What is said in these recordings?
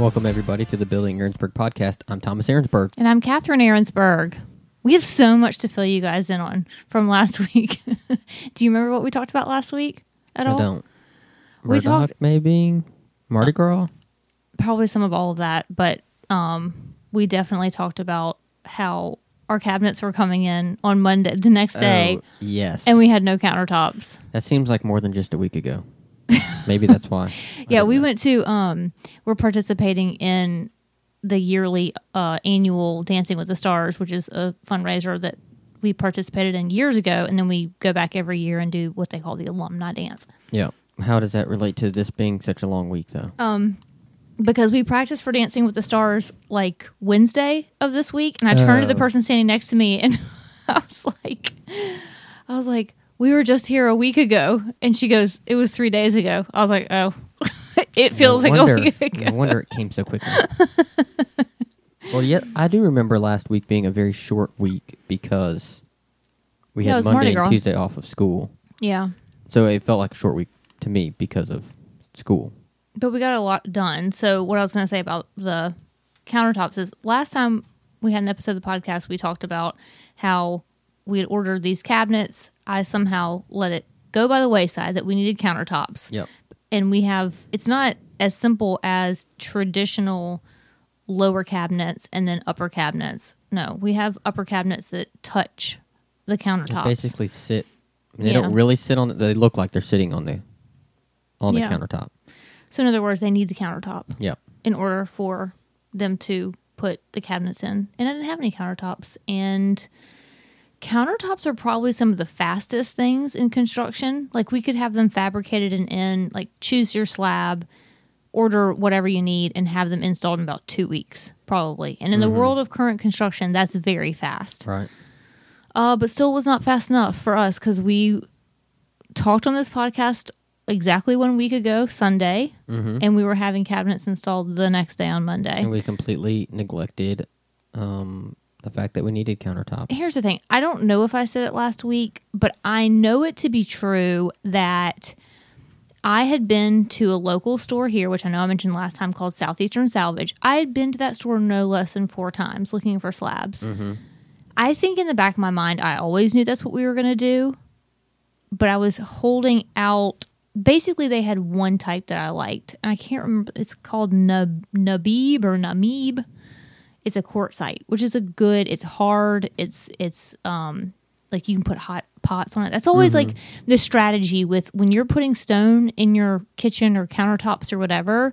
Welcome, everybody, to the Building Aaronsburg podcast. I'm Thomas Aaronsburg. And I'm Catherine Aaronsburg. We have so much to fill you guys in on from last week. Do you remember what we talked about last week at I all? don't. We Murdoch, talked- maybe? Mardi Gras? Probably some of all of that, but um, we definitely talked about how our cabinets were coming in on Monday, the next day, Oh, yes. and we had no countertops. that seems like more than just a week ago. Maybe that's why. Yeah, we know. went to um we're participating in the yearly uh annual Dancing with the Stars, which is a fundraiser that we participated in years ago and then we go back every year and do what they call the alumni dance. Yeah. How does that relate to this being such a long week, though? Um because we practiced for Dancing with the Stars like Wednesday of this week and I turned to the Oh. person standing next to me and I was like I was like we were just here a week ago and she goes it was 3 days ago. I was like, "Oh, it feels no like wonder, a week ago." No wonder it came so quickly. well, yeah, I do remember last week being a very short week because we Yeah, had Monday and Tuesday off of school. Yeah. So it felt like a short week to me because of school. but we got a lot done. So what I was going to say about the countertops is last time we had an episode of the podcast, we talked about how we had ordered these cabinets. I somehow let it go by the wayside that we needed countertops. Yep. And we have, it's not as simple as traditional lower cabinets and then upper cabinets. No, we have upper cabinets that touch the They basically sit. I mean, they Yeah. don't really sit on. The, they look like they're sitting on the on the Yeah. countertop. so in other words, they need the countertop. Yep. in order for them to put the cabinets in. And I didn't have any countertops. And countertops are probably some of the fastest things in construction. Like we could have them fabricated and in, like choose your slab, order whatever you need, and have them installed in about two weeks, probably. And in the world of current construction, that's very fast. Right. Uh, but still was not fast enough for us because we talked on this podcast exactly one week ago, Sunday, and we were having cabinets installed the next day on Monday. And we completely neglected um, the fact that we needed countertops. Here's the thing I don't know if I said it last week, but I know it to be true that I had been to a local store here, which I know I mentioned last time called Southeastern Salvage. I had been to that store no less than four times looking for slabs. Mm-hmm. I think in the back of my mind, I always knew that's what we were going to do, but I was holding out. Basically, they had one type that I liked, and I can't remember. It's called Nab- Nabib or Namib it's a quartzite, which is a good. It's hard. It's it's um like you can put hot pots on it. That's always like the strategy with when you're putting stone in your kitchen or countertops or whatever.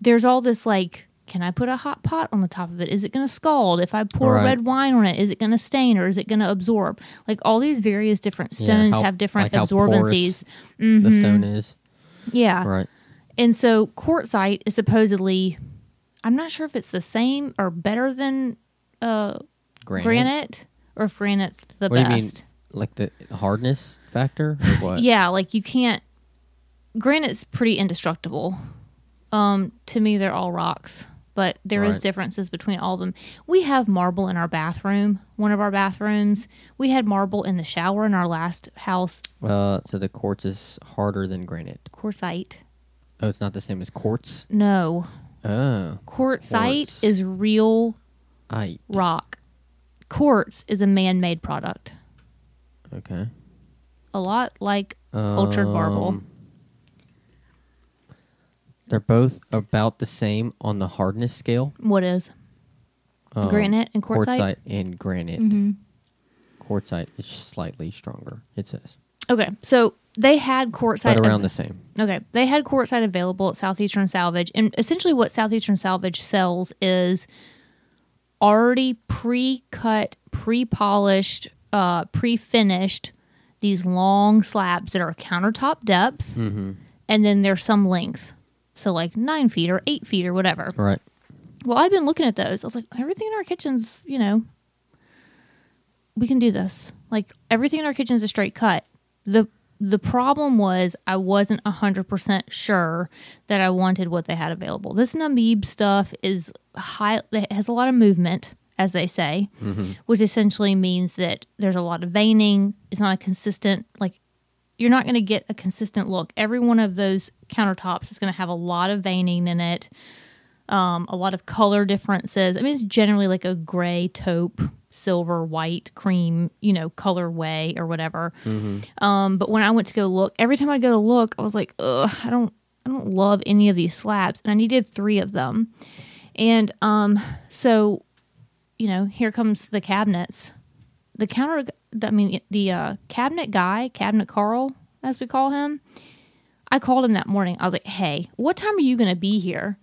There's all this like, can I put a hot pot on the top of it? Is it going to scald? If I pour Right. red wine on it, is it going to stain or is it going to absorb? Like all these various different Yeah, stones how- have different like absorbencies. The stone is Yeah. right. And so quartzite is supposedly, I'm not sure if it's the same or better than uh, Granite. granite or if granite's the What do best. you mean? Like the hardness factor or what? Yeah, like you can't. Granite's pretty indestructible. Um, to me, they're all rocks, but there is Right. differences between all of them. We have marble in our bathroom, one of our bathrooms. We had marble in the shower in our last house. Uh, so the quartz is harder than granite. Quartzite. Oh, it's not the same as quartz. No, Oh, quartzite Quartz. is real I rock. Quartz is a man-made product. okay. A lot like cultured marble. Um, They're both about the same on the hardness scale. What is? Um, Granite and quartzite? Quartzite and granite. Mm-hmm. Quartzite is slightly stronger. It says, Okay, so they had quartzite but around av- the same. Okay, they had quartzite available at Southeastern Salvage, and essentially what Southeastern Salvage sells is already pre-cut, pre-polished, uh, pre-finished these long slabs that are countertop depth, Mm-hmm. and then there's some length, so like nine feet or eight feet or whatever. Right. Well, I've been looking at those. I was like, everything in our kitchens, you know, we can do this. Like everything in our kitchen is a straight cut. The The problem was I wasn't hundred percent sure that I wanted what they had available. This Namib stuff is high. It has a lot of movement, as they say, which essentially means that there's a lot of veining. It's not a consistent like. You're not going to get a consistent look. Every one of those countertops is going to have a lot of veining in it um, a lot of color differences. I mean, it's generally like a gray, taupe, silver, white, cream, you know, colorway or whatever. Um, but when I went to go look, every time I go to look, I was like, ugh, I don't, I don't love any of these slabs, and I needed three of them. And um, so, you know, here comes the cabinets. The counter, I mean, the uh, cabinet guy, cabinet Carl, as we call him. I called him that morning. I was like, "Hey, what time are you going to be here?"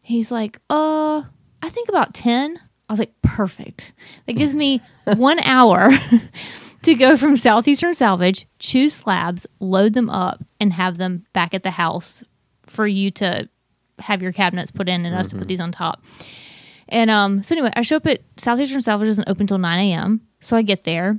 He's like, "Uh, I think about 10." I was like, "Perfect. That gives me 1 hour to go from Southeastern Salvage, choose slabs, load them up and have them back at the house for you to have your cabinets put in and us to put these on top." And um, so anyway, I show up at Southeastern Salvage doesn't open until 9 a.m. So I get there.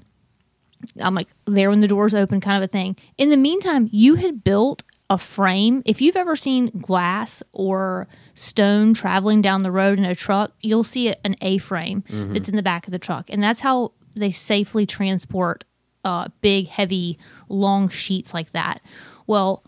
I'm like there when the doors open, kind of a thing. In the meantime, you had built a frame. If you've ever seen glass or stone traveling down the road in a truck, you'll see an A frame that's in the back of the truck. And that's how they safely transport uh, big, heavy, long sheets like that. Well,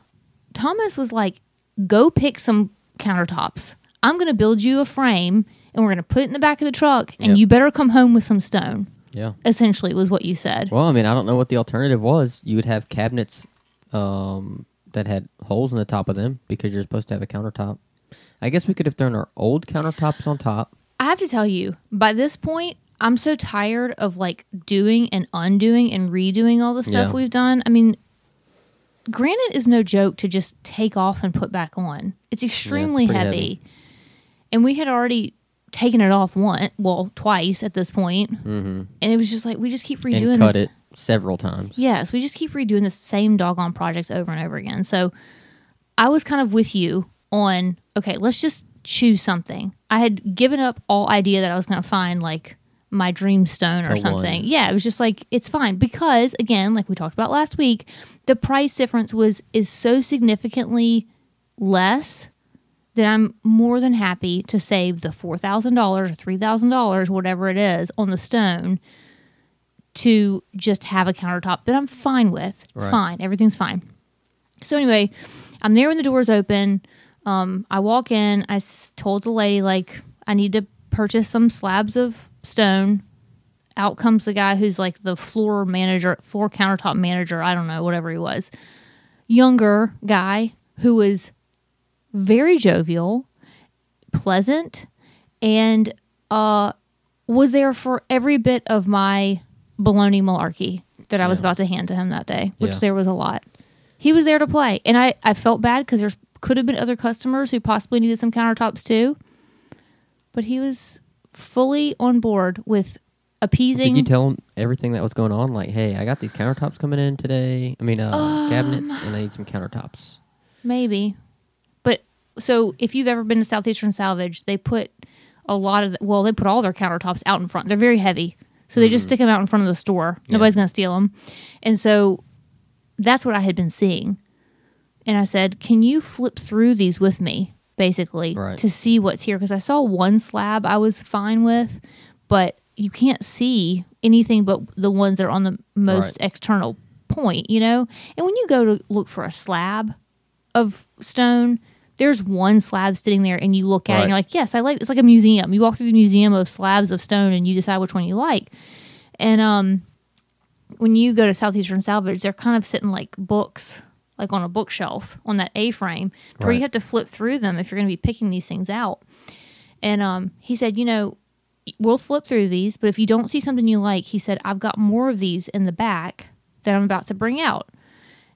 Thomas was like, go pick some countertops. I'm going to build you a frame and we're going to put it in the back of the truck and Yep. you better come home with some stone. Yeah. Essentially, was what you said. Well, I mean, I don't know what the alternative was. You would have cabinets um, that had holes in the top of them because you're supposed to have a countertop. I guess we could have thrown our old countertops on top. I have to tell you, by this point, I'm so tired of like doing and undoing and redoing all the stuff Yeah. we've done. I mean, granite is no joke to just take off and put back on. It's extremely pretty heavy. heavy. And we had already taken it off once, well, twice at this point. Mm-hmm. And it was just like, we just keep redoing and cut this. it several times. Yes, we just keep redoing the same doggone projects over and over again. So I was kind of with you on okay, let's just choose something. I had given up all idea that I was going to find like my dream stone or The something. one. Yeah, it was just like it's fine because again, like we talked about last week, the price difference was is so significantly less that I'm more than happy to save the four thousand dollars or three thousand dollars, whatever it is, on the stone to just have a countertop that I'm fine with. It's Right. fine. Everything's fine. So anyway, I'm there when the doors open. Um, I walk in. I s- told the lady like I need to purchase some slabs of stone. Out comes the guy who's like the floor manager, floor countertop manager. I don't know, whatever he was. Younger guy who was very jovial, pleasant, and uh, was there for every bit of my baloney malarkey that I was Yeah. about to hand to him that day, which Yeah. there was a lot. He was there to play, and I, I felt bad because there could have been other customers who possibly needed some countertops too, but he was fully on board with appeasing. Did you tell him everything that was going on? Like, hey, I got these countertops coming in today. I mean, uh, Um, cabinets, and I need some countertops. Maybe. But so if you've ever been to Southeastern Salvage, they put a lot of, the, well, they put all their countertops out in front. They're very heavy. So they just stick them out in front of the store. Yeah. Nobody's going to steal them. And so that's what I had been seeing. And I said, Can you flip through these with me, basically, Right. to see what's here? Because I saw one slab I was fine with, but you can't see anything but the ones that are on the most Right. external point, you know? And when you go to look for a slab of stone, there's one slab sitting there and you look at it and you're like, yes, I like it's like a museum. You walk through the museum of slabs of stone and you decide which one you like. And um when you go to Southeastern Salvage, they're kind of sitting like books, like on a bookshelf on that A frame, where you have to flip through them if you're going to be picking these things out. And um, he said, you know, we'll flip through these, but if you don't see something you like, he said, I've got more of these in the back that I'm about to bring out.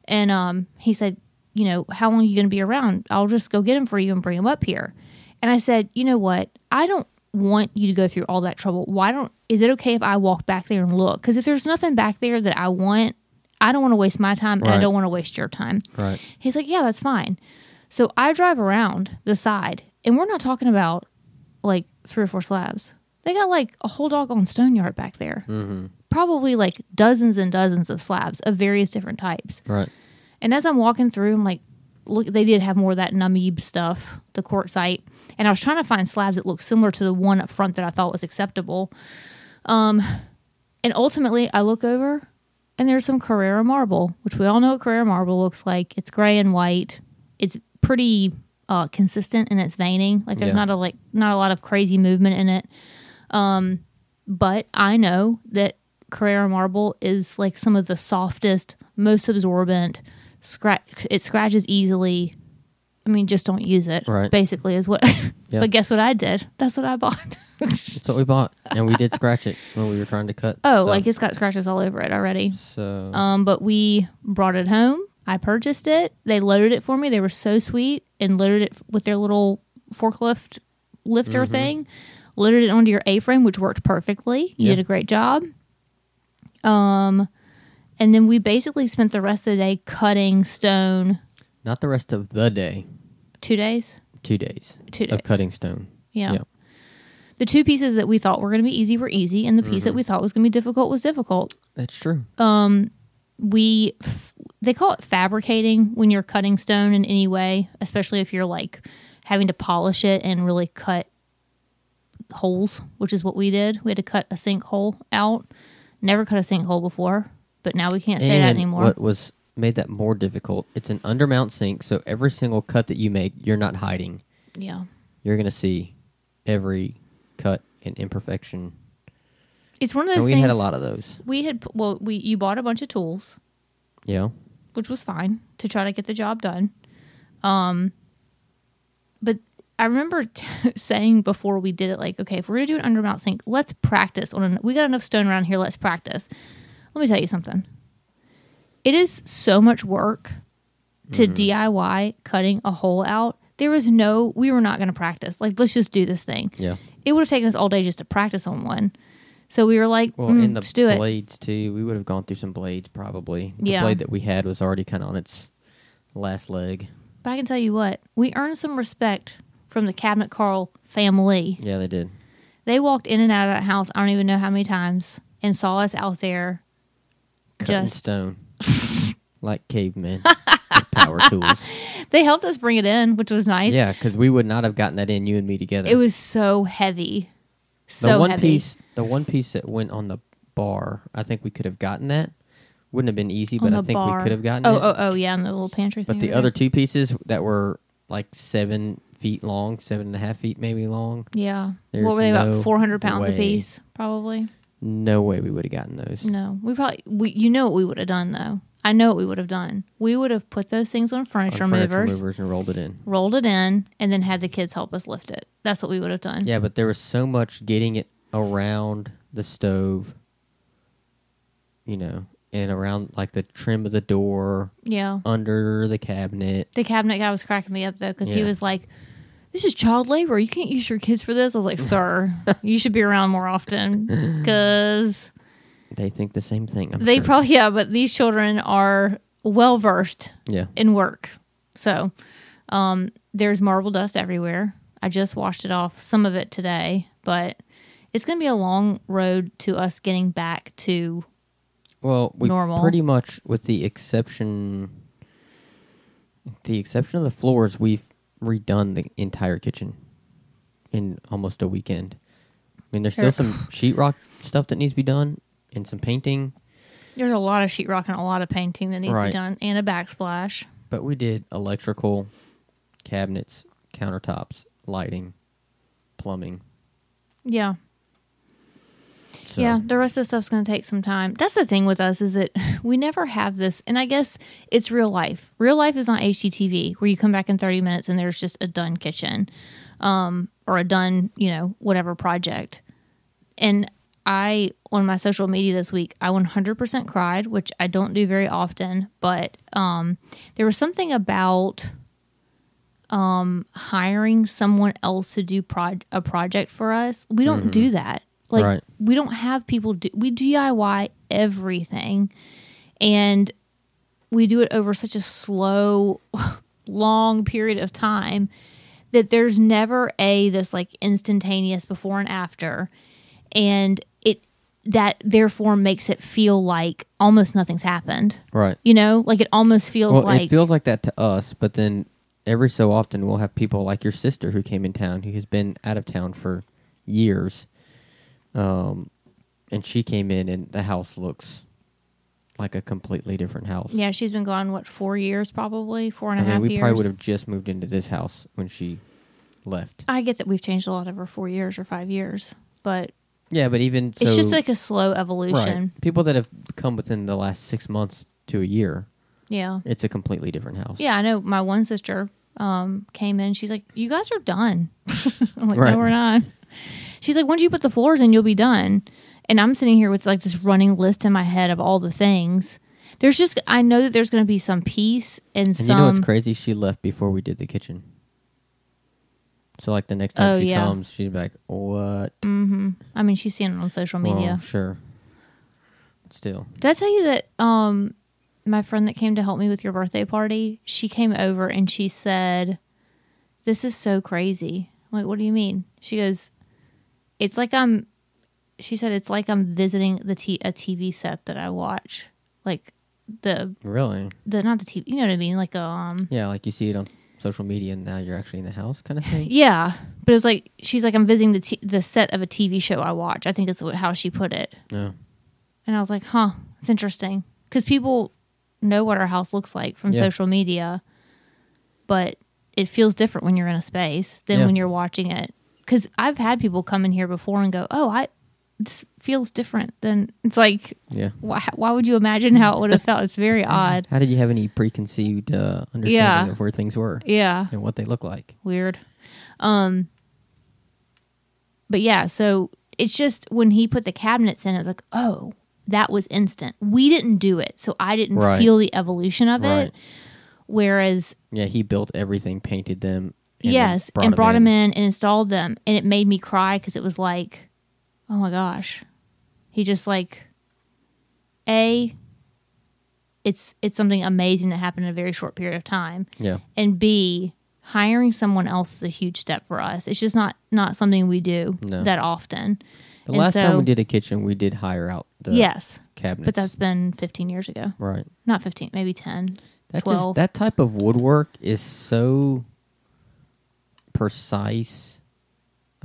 And um, he said, you know, how long are you going to be around? I'll just go get them for you and bring them up here. And I said, you know what? I don't want you to go through all that trouble. Why don't, is it okay if I walk back there and look? Because if there's nothing back there that I want, I don't want to waste my time and I don't want to waste your time. Right. He's like, yeah, that's fine. So I drive around the side, and we're not talking about like three or four slabs. They got like a whole doggone stone yard back there. Mm-hmm. Probably like dozens and dozens of slabs of various different types. Right. And as I'm walking through, I'm like, look, they did have more of that Namib stuff, the quartzite. And I was trying to find slabs that looked similar to the one up front that I thought was acceptable. Um, and ultimately, I look over and there's some Carrara marble, which we all know what Carrara marble looks like. It's gray and white. It's pretty uh, consistent in its veining. Like there's Yeah. not a like not a lot of crazy movement in it. Um, but I know that Carrara marble is like some of the softest, most absorbent. Scratch it scratches easily. I mean, just don't use it. Right. Basically, is what. But guess what I did? That's what I bought. That's what we bought, and we did scratch it when we were trying to cut. oh, stuff. like it's got scratches all over it already. so. Um, but we brought it home. I purchased it. They loaded it for me. They were so sweet and loaded it with their little forklift lifter Mm-hmm. thing. Loaded it onto your A frame, which worked perfectly. You Yeah. did a great job. Um, and then we basically spent the rest of the day cutting stone. not the rest of the day. Two days. Two days Two days. of cutting stone. Yeah. Yeah. The two pieces that we thought were going to be easy were easy, and the piece Mm-hmm. that we thought was going to be difficult was difficult. That's true. we f- they call it fabricating when you're cutting stone in any way especially if you're like having to polish it and really cut holes which is what we did we had to cut a sinkhole out never cut a sinkhole before but now we can't say that anymore what was made that more difficult? It's an undermount sink, so every single cut that you make, you're not hiding. yeah You're gonna see every cut and imperfection. it's one of those And we things had a lot of those. we had well we you bought a bunch of tools Yeah. which was fine to try to get the job done. Um, but I remember t- saying before we did it, like, okay, if we're gonna do an undermount sink, let's practice on. An, we got enough stone around here. Let's practice. Let me tell you something. It is so much work to DIY cutting a hole out. There was no, we were not going to practice. Like, let's just do this thing. Yeah. It would have taken us all day just to practice on one. So we were like, Well, mm, and the let's do it. blades too. We would have gone through some blades probably. The Yeah. blade that we had was already kind of on its last leg. But I can tell you what, we earned some respect from the Cabinet Carl family. Yeah, they did. They walked in and out of that house, I don't even know how many times, and saw us out there. Cutting Just- stone, like cavemen with power tools. They helped us bring it in, which was nice. Yeah, because we would not have gotten that in you and me together. It was so heavy. So the one heavy. piece, the one piece that went on the bar. I think we could have gotten that. Wouldn't have been easy, on but I the think bar. we could have gotten oh, it. Oh, oh, yeah, in the little pantry thing. but the over other two pieces that were like seven feet long, seven and a half feet maybe long. Yeah. There's what were they, no about 400 pounds a way. piece? Probably. No way we would have gotten those. No. We probably, we, you know what we would have done, though. I know what we would have done. We would have put those things on On furniture, furniture movers, movers and rolled it in. rolled it in, and then had the kids help us lift it. That's what we would have done. Yeah, but there was so much getting it around the stove, you know, and around like the trim of the door, Yeah. under the cabinet. The cabinet guy was cracking me up though because he was like, "This is child labor. You can't use your kids for this." I was like, "Sir, you should be around more often because They think the same thing. I'm they sure. probably yeah." But these children are well versed yeah. in work, so um, there's marble dust everywhere. I just washed it off, some of it today, but it's going to be a long road to us getting back to Well, we normal. pretty much, with the exception, the exception of the floors, we've redone the entire kitchen in almost a weekend. I mean, there's still some sheetrock stuff that needs to be done and some painting, There's a lot of sheetrock and a lot of painting that needs to Right. be done, and a backsplash. but we did electrical, cabinets, countertops, lighting, plumbing. Yeah. So, Yeah, the rest of the stuff's going to take some time. That's the thing with us is that we never have this, and I guess it's real life. Real life is not HGTV where you come back in 30 minutes and there's just a done kitchen um, or a done, you know, whatever project. And I, on my social media this week, I 100% cried, which I don't do very often, but um, there was something about um, hiring someone else to do a project for us. We don't do that. Like Right. we don't have people do we DIY everything and we do it over such a slow long period of time that there's never a this like instantaneous before and after and that therefore makes it feel like almost nothing's happened right. you know like it almost feels Well, like it feels like that to us, but then every so often we'll have people like your sister who came in town who has been out of town for years. Um, and she came in and the house looks like a completely different house. Yeah, she's been gone what four years, probably four and I a half we years. probably would have just moved into this house when she left. I get that we've changed a lot over four years or five years, but Yeah, but even so, it's just like a slow right, evolution. people that have come within the last six months to a year, Yeah. it's a completely different house. Yeah, I know. My one sister um, came in. She's like, "You guys are done." I'm like, Right. "No, we're not." She's like, "Once you put the floors in, you'll be done." And I'm sitting here with like this running list in my head of all the things. There's just I know that there's going to be some peace and, And some. you know what's crazy? She left before we did the kitchen. So like the next time Oh, she yeah. comes, she'd be like, "What?" hmm I mean, she's seen it on social media. Well, sure. Still, Did I tell you that um my friend that came to help me with your birthday party, she came over and she said, This is so crazy. I'm like, what do you mean? She goes, It's like I'm she said it's like I'm visiting the t- a TV set that I watch. Like the really? the not the TV you know what I mean? Like um Yeah, like you see it on social media, and now you're actually in the house, kind of thing. yeah, but it was like she's like I'm visiting the t- the set of a TV show I watch. I think is how she put it. Yeah. And I was like, huh, it's interesting. Because people know what our house looks like from Yeah. social media, but it feels different when you're in a space than Yeah. when you're watching it. Because I've had people come in here before and go, oh, I this feels different than it's like, Yeah. why, why would you imagine how it would have felt? It's very odd. How did you have any preconceived uh, understanding Yeah. of where things were Yeah. and what they look like? weird. Um, but yeah, so it's just when he put the cabinets in, it was like, oh, that was instant. We didn't do it, so I didn't Right. feel the evolution of Right. it. Whereas, Yeah, he built everything, painted them. and yes, and brought them in and installed them, and it made me cry because it was like, oh my gosh, he just like, a, it's it's something amazing that happened in a very short period of time, Yeah, and B, hiring someone else is a huge step for us. It's just not not something we do No. that often. the And last time we did a kitchen, we did hire out the yes, cabinets. but that's been 15 years ago. right. Not 15, maybe 10. That 12. just that type of woodwork is so precise,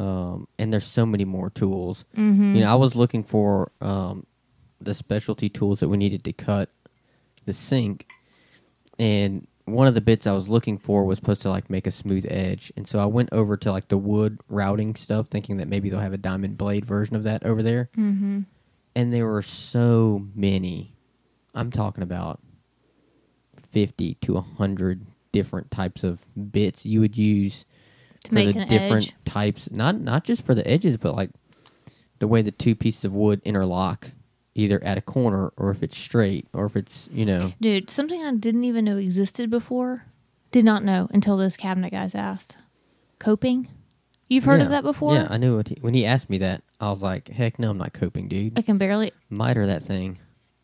um, and there's so many more tools. Mm-hmm. You know, I was looking for um, the specialty tools that we needed to cut the sink, and one of the bits I was looking for was supposed to like make a smooth edge, and so I went over to like the wood routing stuff, thinking that maybe they'll have a diamond blade version of that over there, Mm-hmm. and there were so many. I'm talking about fifty to hundred different types of bits you would use for make the different edge. types not not just for the edges but like the way the two pieces of wood interlock either at a corner or if it's straight or if it's you know Dude, something I didn't even know existed before. Did not know until those cabinet guys asked. Coping? You've heard Yeah. of that before? yeah i knew he, when he asked me that i was like heck no i'm not coping dude I can barely. miter that thing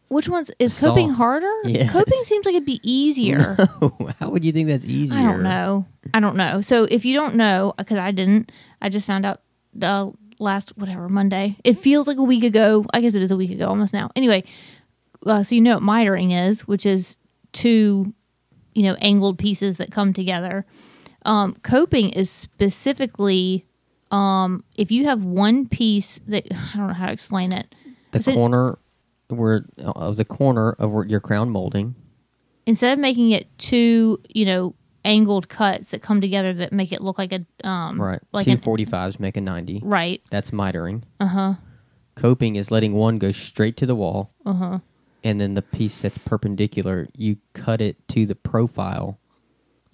Which one's is coping harder? Yes. Coping seems like it'd be easier. how would you think that's easier I don't know. I don't know. So if you don't know, because I didn't, I just found out the last whatever Monday. It feels like a week ago. I guess it is a week ago almost now. Anyway, uh, so you know what mitering is, which is two, you know, angled pieces that come together. Um, coping is specifically um, if you have one piece that I don't know how to explain it. the corner where of the corner of your crown molding Instead of making it two, you know, angled cuts that come together that make it look like a um, right like two an 45s make a 90 right, that's mitering uh huh, coping is letting one go straight to the wall uh huh. and then the piece that's perpendicular, you cut it to the profile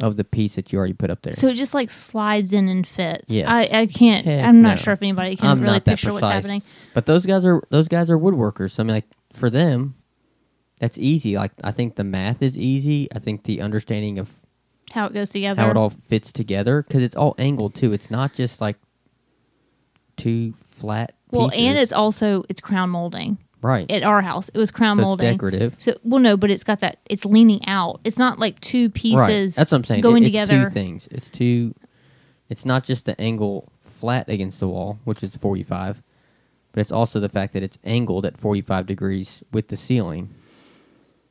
of the piece that you already put up there. So it just like slides in and fits. Yes. I, I can't. Heck I'm not no. sure if anybody can I'm really picture what's happening. but those guys are those guys are woodworkers. So I mean, like for them, that's easy. Like I think the math is easy. I think the understanding of How it goes together. how it all fits together because it's all angled too. It's not just like two flat. well, pieces. and it's also it's crown molding. right. At our house, it was crown so it's molding. decorative. So well, no, but it's got that. It's leaning out. It's not like two pieces. Right. That's what I'm saying. Going It- it's together. two things. It's two. It's not just the angle flat against the wall, which is 45, but it's also the fact that it's angled at 45 degrees with the ceiling.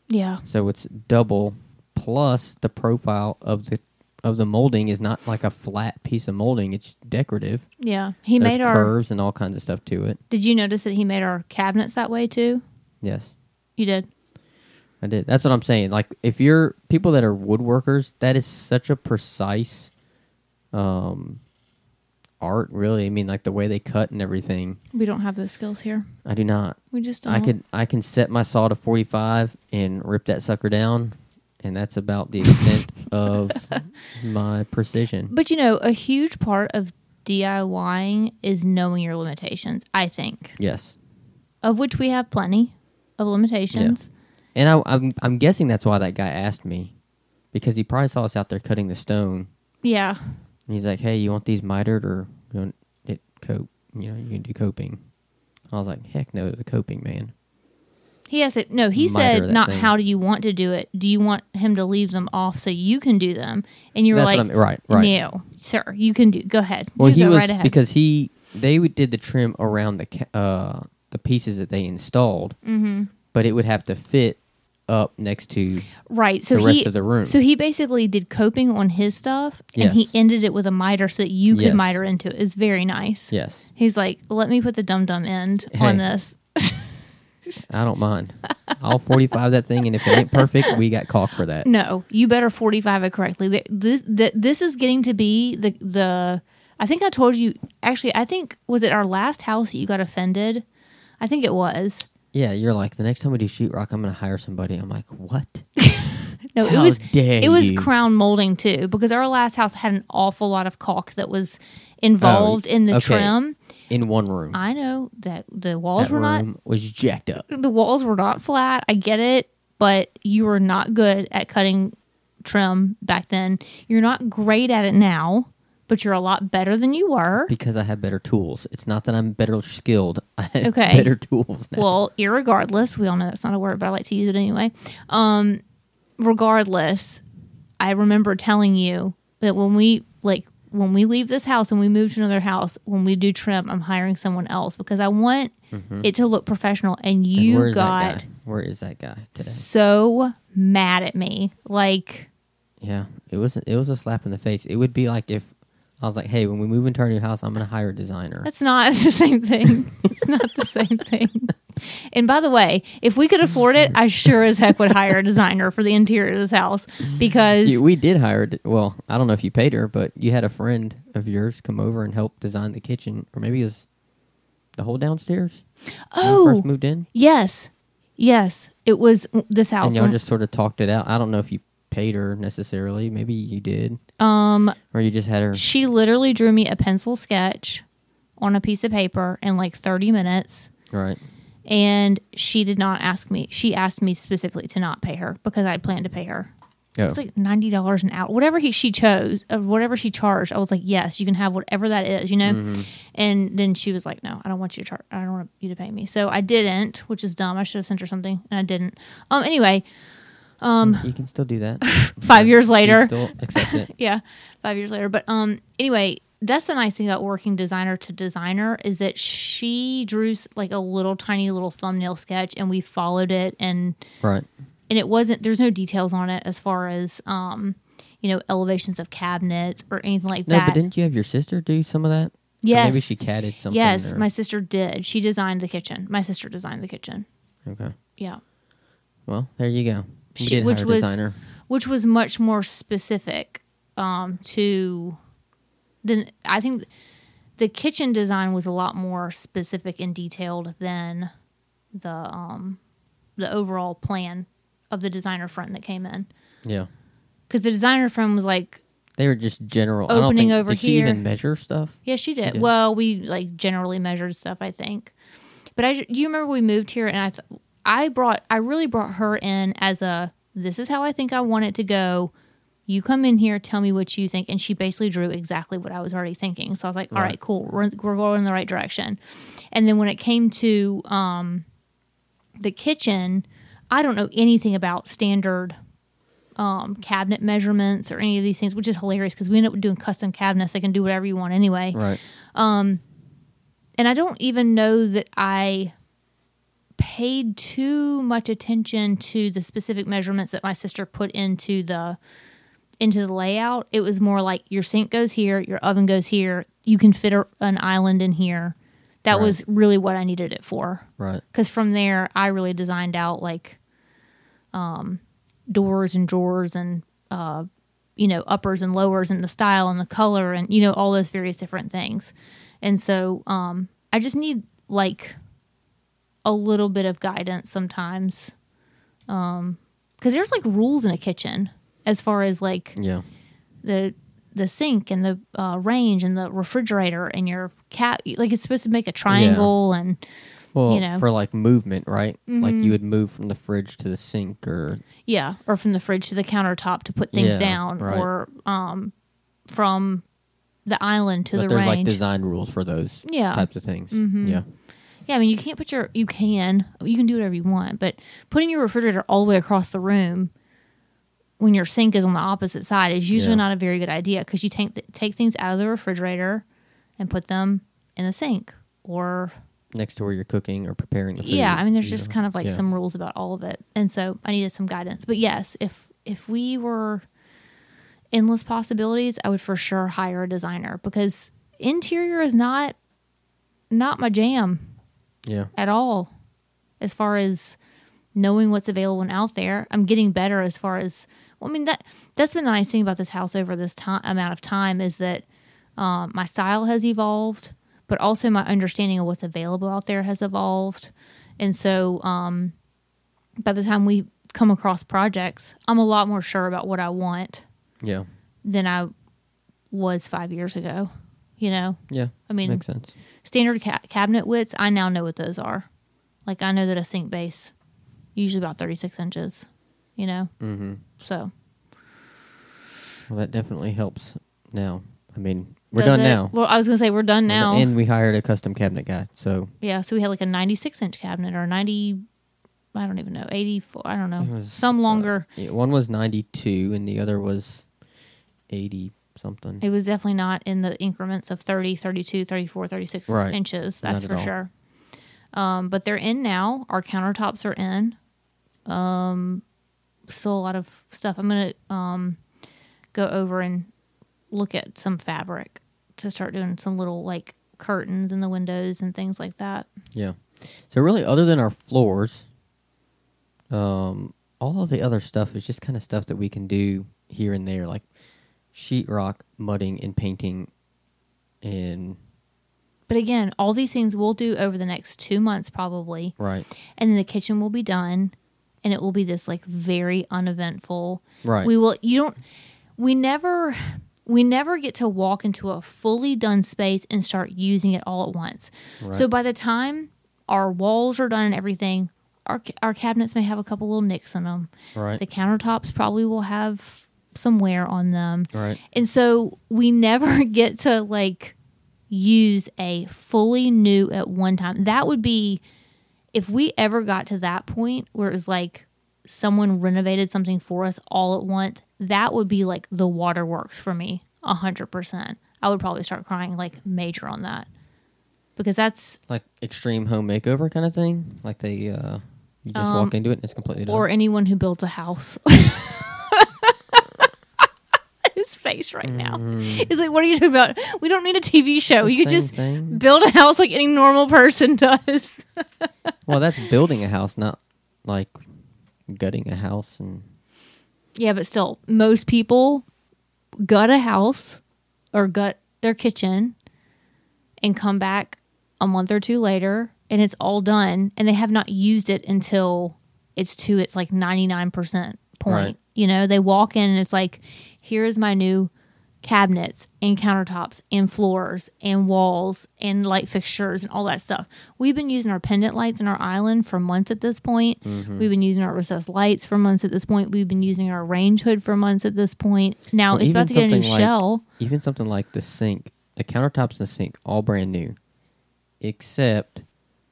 Yeah. So it's double plus the profile of the of the molding is not like a flat piece of molding. It's decorative. Yeah. He There's made our. curves and all kinds of stuff to it. Did you notice that he made our cabinets that way too? Yes. You did. I did. That's what I'm saying. Like if you're people that are woodworkers, that is such a precise um art really. I mean like the way they cut and everything. We don't have those skills here. I do not. We just don't. I could I can set my saw to 45 and rip that sucker down and that's about the extent of my precision. But you know, a huge part of DIYing is knowing your limitations, I think, Yes. of which we have plenty of limitations. And I, I'm I'm guessing that's why that guy asked me because he probably saw us out there cutting the stone Yeah. And he's like, "Hey, you want these mitered or you want it cope? You know, you can do coping." I was like, "Heck no, the coping, man." He has it. No, he Miter said, that not thing. how do you want to do it? Do you want him to leave them off so you can do them? And you were That's like, I mean. Right, right. no, sir, you can do. Go ahead. Well, You he go was right ahead. because he they would- did the trim around the ca- uh the pieces that they installed, Mhm. but it would have to fit up next to right. So the he rest of the room. so he basically did coping on his stuff, and he ended it with a miter so that you could Yes. miter into it. It's very nice. yes, He's like, let me put the dum dum end on Hey. this. I don't mind. I'll forty five that thing, and if it ain't perfect, we got caulk for that. No, you better 45 it correctly. Th- This, th- this is getting to be the the. I think I told you. Actually, I think was it our last house that you got offended. I think it was. Yeah, you're like the next time we do sheetrock, I'm gonna hire somebody. I'm like, what? No, How it was dare it was you. crown molding too because our last house had an awful lot of caulk that was involved oh, in the Oh, okay. trim. In one room, I know that the walls that were not room was jacked up. the walls were not flat. I get it, but you were not good at cutting trim back then. You're not great at it now, but you're a lot better than you were. because I have better tools. It's not that I'm better skilled. I have Okay. better tools now. Well, irregardless, we all know that's not a word, but I like to use it anyway. Um, regardless, I remember telling you that when we like when we leave this house and we move to another house, when we do trim, I'm hiring someone else because I want it to look professional. And Mm-hmm. And you where is that got? Where is that guy today? so mad at me, like. Yeah, it was it was a slap in the face. It would be like if I was like, "Hey, when we move into our new house, I'm going to hire a designer." That's not the same thing. it's not the same thing. And by the way, if we could afford it, I sure as heck would hire a designer for the interior of this house because You- we did hire. Well, I don't know if you paid her, but you had a friend of yours come over and help design the kitchen, or maybe it was the whole downstairs. oh first moved in, yes, yes, it was this house. and y'all just sort of talked it out. I don't know if you paid her necessarily. Maybe you did, um, or you just had her. she literally drew me a pencil sketch on a piece of paper in like thirty minutes. Right. And she did not ask me. She asked me specifically to not pay her because I had planned to pay her. Oh. It's like ninety dollars an hour, whatever he she chose, of whatever she charged. I was like, yes, you can have whatever that is, you know. Mm-hmm. And then she was like, no, I don't want you to charge. I don't want you to pay me. So I didn't, which is dumb. I should have sent her something, and I didn't. Um. Anyway, you can still do that. five years later, still accept it. yeah, five years later. But um, anyway, that's the nice thing about working designer to designer is that she drew like a little tiny little thumbnail sketch, and we followed it, and Right. and it wasn't. There's no details on it as far as um, you know, elevations of cabinets or anything like No, that. but didn't you have your sister do some of that? Or yes, maybe she catted something. yes, or- my sister did. She designed the kitchen. My sister designed the kitchen. Okay. Yeah. Well, there you go. She- did which was- designer. which was much more specific um, to than I think the kitchen design was a lot more specific and detailed than the um, the overall plan of the designer front that came in Yeah. because the designer front was like They were just general. I don't Opening think, over did she here. even measure stuff? yeah she did. did. well we like generally measured stuff I think but I do you remember we moved here and I th- I brought I really brought her in as a this is how I think I want it to go you come in here, tell me what you think. And she basically drew exactly what I was already thinking. So I was like, all right, Right. cool. We're, we're going in the right direction. And then when it came to um, the kitchen, I don't know anything about standard um, cabinet measurements or any of these things, which is hilarious because we end up doing custom cabinets. They can do whatever you want anyway. Right. And I don't even know that I paid too much attention to the specific measurements that my sister put into the into the layout. It was more like your sink goes here, your oven goes here. You can fit a, an island in here. That Right. was really what I needed it for. Right. Because from there, I really designed out like um, doors and drawers and uh, you know uppers and lowers and the style and the color and you know all those various different things. And so um, I just need like a little bit of guidance sometimes Um, because there's like rules in a kitchen as far as like Yeah. the the sink and the uh, range and the refrigerator and your cat like it's supposed to make a triangle and Well, You know. for like movement, right? Like Mhm. you would move from the fridge to the sink, or yeah or from the fridge to the countertop to put things Yeah, down right. or um from the island to but the there's like design rules for those Yeah. types of things. mm-hmm. Yeah. Yeah i mean you can't put your you can you can do whatever you want but putting your refrigerator all the way across the room when your sink is on the opposite side is usually Yeah. not a very good idea because you take take things out of the refrigerator and put them in the sink or Next to where you're cooking or preparing the food. yeah i mean there's just know. kind of like Yeah. some rules about all of it and so i needed some guidance but yes if if we were endless possibilities i would for sure hire a designer because interior is not not my jam Yeah. at all as far as knowing what's available and out there i'm getting better as far as well, i mean that that's been the nice thing about this house over this time amount of time is that um, my style has evolved but also my understanding of what's available out there has evolved and so um, by the time we come across projects i'm a lot more sure about what i want Yeah. than i was five years ago you know Yeah. i mean Makes sense. standard ca- cabinet widths, I now know what those are. Like I know that a sink base usually about 36 inches, you know? Mm-hmm. So Well, that definitely helps now. I mean, we're Does done it? now. Well, I was going to say we're done now. And we hired a custom cabinet guy. So yeah, so we had like a 96 inch cabinet or 90 I don't even know, 84, I don't know. Was, Some uh, longer. yeah, one was 92 and the other was 80 something. it was definitely not in the increments of 30, 32, 34, 36 Right. inches, that's for all. sure. Um, but they're in now. Our countertops are in. Um, still a lot of stuff. I'm gonna um, go over and look at some fabric to start doing some little like curtains in the windows and things like that. Yeah. So really, other than our floors, um, all of the other stuff is just kind of stuff that we can do here and there, like sheetrock, mudding, and painting, and But again, all these things we'll do over the next two months probably, right, and then the kitchen will be done, and it will be this like very uneventful. right, We will. You don't. We never. We never get to walk into a fully done space and start using it all at once. right. So by the time our walls are done and everything, our our cabinets may have a couple little nicks in them. right, The countertops probably will have some wear on them. right, And so we never get to like use a fully new at one time. That would be if we ever got to that point where it was like someone renovated something for us all at once, that would be like the waterworks for me, a hundred percent. I would probably start crying like major on that. Because that's like extreme home makeover kind of thing. Like they, uh, you just Um, walk into it and it's completely done. or anyone who builds a house. His face right now. Mm. He's like, "What are you talking about? We don't need a TV show. The you could just thing. build a house like any normal person does." well, that's building a house, not like gutting a house and yeah, but still, most people gut a house or gut their kitchen and come back a month or two later and it's all done and they have not used it until it's to its like 99% point. Right. You know, they walk in and it's like, here is my new cabinets and countertops and floors and walls and light fixtures and all that stuff. We've been using our pendant lights in our island for months at this point. Mm-hmm. We've been using our recessed lights for months at this point. We've been using our range hood for months at this point. Now Well, it's about to get a new like- shell. even something like the sink, the countertops and the sink, all brand new, except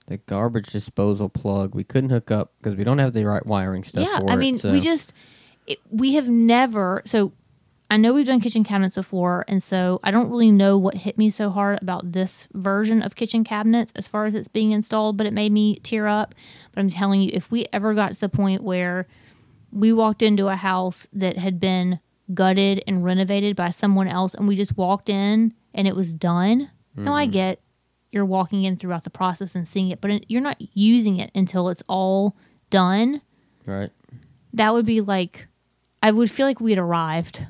the garbage disposal plug. We couldn't hook up because we don't have the right wiring stuff. yeah, I it, mean, so- we just it, we have never. So I know we've done kitchen cabinets before, and so I don't really know what hit me so hard about this version of kitchen cabinets as far as it's being installed, but it made me tear up. But I'm telling you, if we ever got to the point where we walked into a house that had been gutted and renovated by someone else, and we just walked in and it was done. Now I mm-hmm. get you're walking in throughout the process and seeing it, but you're not using it until it's all done right. that would be like I would feel like we'd arrived.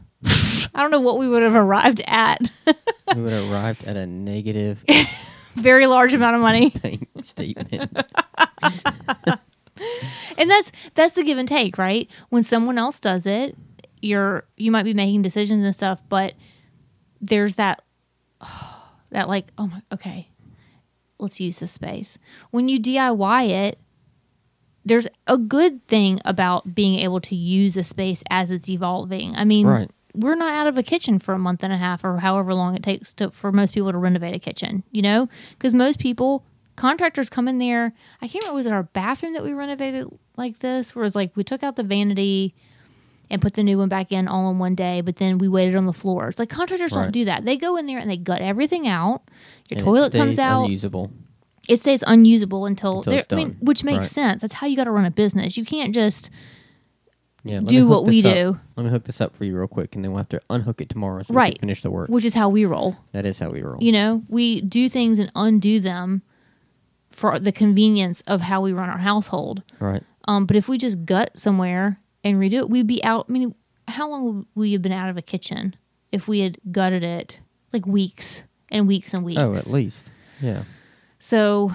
I don't know what we would have arrived at. we would have arrived at a negative Very large amount of money. statement. And that's that's the give and take, right? When someone else does it, you're you might be making decisions and stuff, but there's that that like, oh my okay, let's use this space. When you DIY it, there's a good thing about being able to use the space as it's evolving. I mean, Right. We're not out of a kitchen for a month and a half or however long it takes to for most people to renovate a kitchen, you know? Because most people, contractors come in there. I can't remember, was it our bathroom that we renovated like this? Where it's like we took out the vanity and put the new one back in all in one day, but then we waited on the floors. Like contractors don't do that. They go in there and they gut everything out. Your and it toilet comes stays out unusable. it stays unusable until, Until I mean, which makes Right. sense. That's how you got to run a business. You can't just Yeah, do what we up. do. Let me hook this up for you real quick, and then we'll have to unhook it tomorrow so we Right. can finish the work. which is how we roll. That is how we roll. You know, we do things and undo them for the convenience of how we run our household. Right. Um, but if we just gut somewhere and redo it, we'd be out. I mean, how long would we have been out of a kitchen if we had gutted it? Like weeks and weeks and weeks. Oh, at least. Yeah. So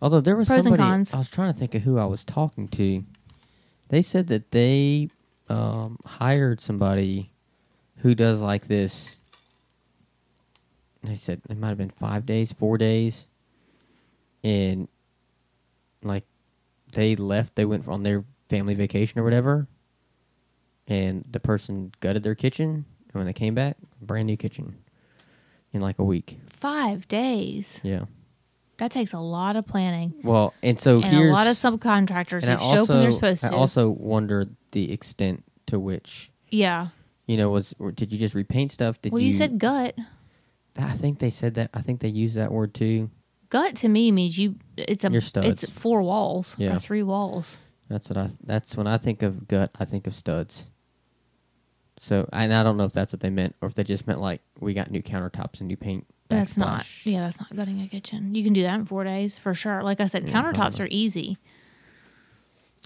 Although there was Pros and somebody, cons. I was trying to think of who I was talking to. They said that they um, hired somebody who does like this. They said it might have been five days, four days, and like they left. They went on their family vacation or whatever, and the person gutted their kitchen. And when they came back, brand new kitchen in like a week. five days. Yeah. That takes a lot of planning. Well, and so and here's a lot of subcontractors and who I show also, up when they're supposed to. I also wonder the extent to which yeah. you know was or did you just repaint stuff? Did Well, you, said gut. I think they said that. I think they used that word too. Gut to me means you. It's a. Your studs. It's four walls. Yeah. Or three walls. That's what I. That's when I think of gut. I think of studs. So and I don't know if that's what they meant or if they just meant like we got new countertops and new paint. That's not. Yeah, that's not gutting a kitchen. You can do that in four days for sure. Like I said, Yeah, countertops know. are easy.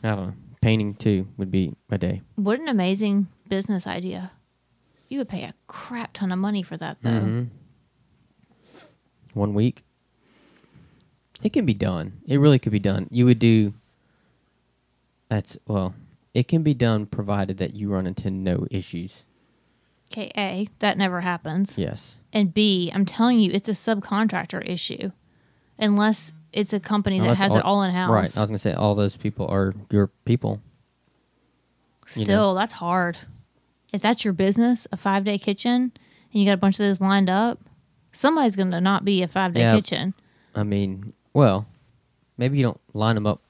I don't know. Painting too would be a day. What an amazing business idea. You would pay a crap ton of money for that though. Mhm. One week. It can be done. It really could be done. You would do. That's well. It can be done provided that you run into no issues. Okay, A, that never happens. Yes. And B, I'm telling you, it's a subcontractor issue. Unless it's a company that Unless has it all in house. Right. I was gonna say all those people are your people. you Still, know. that's hard. If that's your business, a five day kitchen, and you got a bunch of those lined up, somebody's going to not be a five day Yeah. kitchen. I mean, well, maybe you don't line them up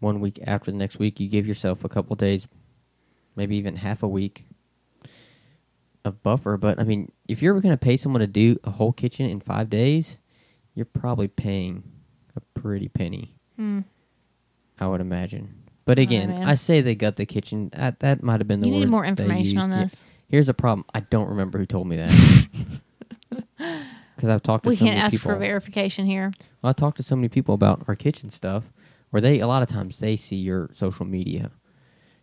one week after the next week. You give yourself a couple days, maybe even half a week of buffer. But I mean, if you're going to pay someone to do a whole kitchen in five days, you're probably paying a pretty penny. Hmm. I would imagine. But again, man. I say they gut the kitchen. That, that might have been the You need more information on this. Here's the problem. I don't remember who told me that. Because I've talked to We so can't ask people. for verification here. Well, I talk to so many people about our kitchen stuff, where they a lot of times they see your social media,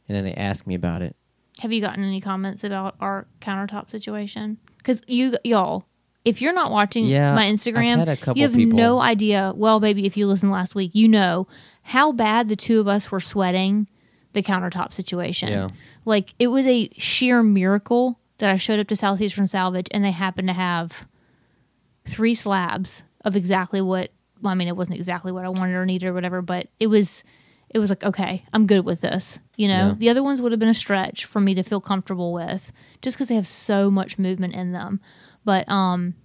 and then they ask me about it. Have you gotten any comments about our countertop situation? Because you, y'all, if you're not watching Yeah, my Instagram, had a couple you have people- no idea. Well, baby, if you listened last week, you know how bad the two of us were sweating the countertop situation. Yeah. Like it was a sheer miracle that I showed up to Southeastern Salvage and they happened to have three slabs of exactly what. Well, I mean, it wasn't exactly what I wanted or needed or whatever, but it was. It was like, okay, I'm good with this. You know, Yeah. the other ones would have been a stretch for me to feel comfortable with, just because they have so much movement in them. But um,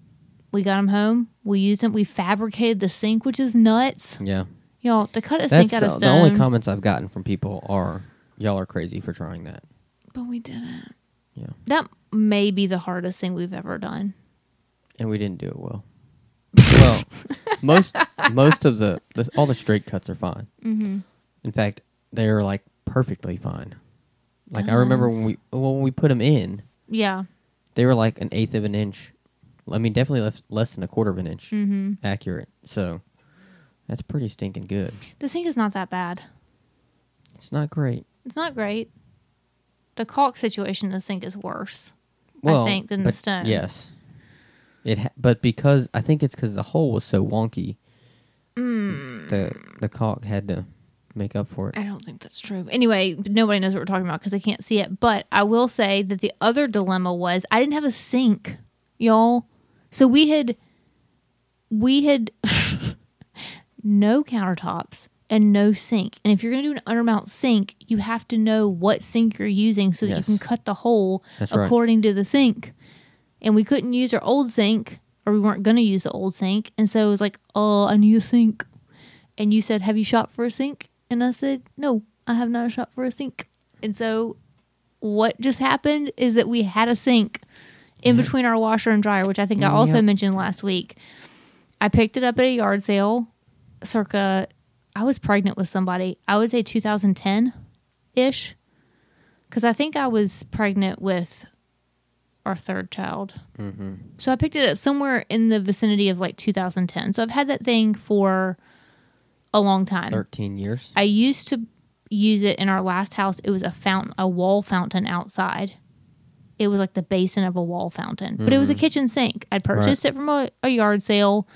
we got them home. We used them. We fabricated the sink, which is nuts. Yeah, Y'all, to cut a that's sink out of uh, the only comments I've gotten from people are y'all are crazy for trying that. but we didn't. Yeah, That may be the hardest thing we've ever done. and we didn't do it well. well, most most of the, the all the straight cuts are fine. Mm-hmm. In fact, they're like perfectly fine. Like I remember when we well, when we put them in, Yeah. they were like an eighth of an inch. I mean, definitely less, less than a quarter of an inch Mm-hmm. accurate. So that's pretty stinking good. The sink is not that bad. It's not great. It's not great. The caulk situation in the sink is worse. Well, think, than the but stone. Yes. It, ha- but because I think it's because the hole was so wonky, Mm. the the caulk had to make up for it. I don't think that's true. Anyway, nobody knows what we're talking about because I can't see it. But I will say that the other dilemma was I didn't have a sink, y'all. So we had, we had no countertops and no sink. And if you're going to do an undermount sink, you have to know what sink you're using so that you can cut the hole That's right. according to the sink. And we couldn't use our old sink, or we weren't going to use the old sink. And so it was like, oh, I need a sink. And you said, Have you shopped for a sink? And I said, No, I have not shot for a sink. And so what just happened is that we had a sink in between our washer and dryer, which I think I also Yep. mentioned last week. I picked it up at a yard sale circa, I was pregnant with somebody. I would say 2010 ish. Because I think I was pregnant with our third child. Mm-hmm. So I picked it up somewhere in the vicinity of like 2010. So I've had that thing for a long time. Thirteen years. I used to use it in our last house. It was a fountain, a wall fountain outside. It was like the basin of a wall fountain, but it was a kitchen sink. I'd purchased it from a, a yard sale.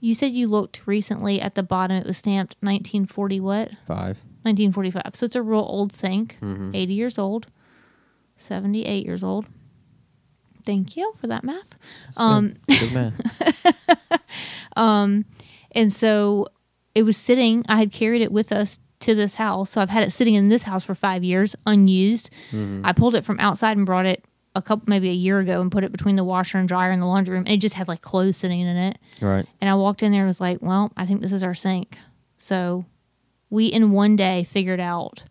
You said you looked recently at the bottom. It was stamped 1940 what? Five. 1945. So it's a real old sink, Mhm. 80 years old, 78 years old. Thank you for that math. Um, good. good math. And so it was sitting, I had carried it with us to this house. So I've had it sitting in this house for five years, unused. Mm-hmm. I pulled it from outside and brought it a couple, maybe a year ago, and put it between the washer and dryer in the laundry room. And it just had like clothes sitting in it. Right. And I walked in there and was like, well, I think this is our sink. So we, in one day, figured out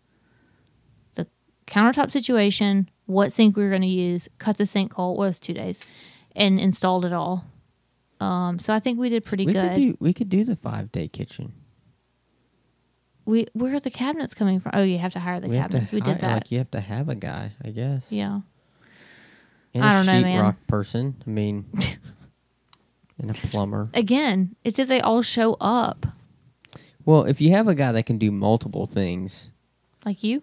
the countertop situation, what sink we were going to use, cut the sink hole. Well, it was two days, and installed it all. Um, so I think we did pretty we good. could do we could do the five day kitchen. we where are the cabinets coming from? Oh, you have to hire the we cabinets. we did that. Like you have to have a guy, I guess. yeah. And I a don't know, man. sheetrock person. I mean, and a plumber. Again, it's if they all show up, Well, if you have a guy that can do multiple things, like you.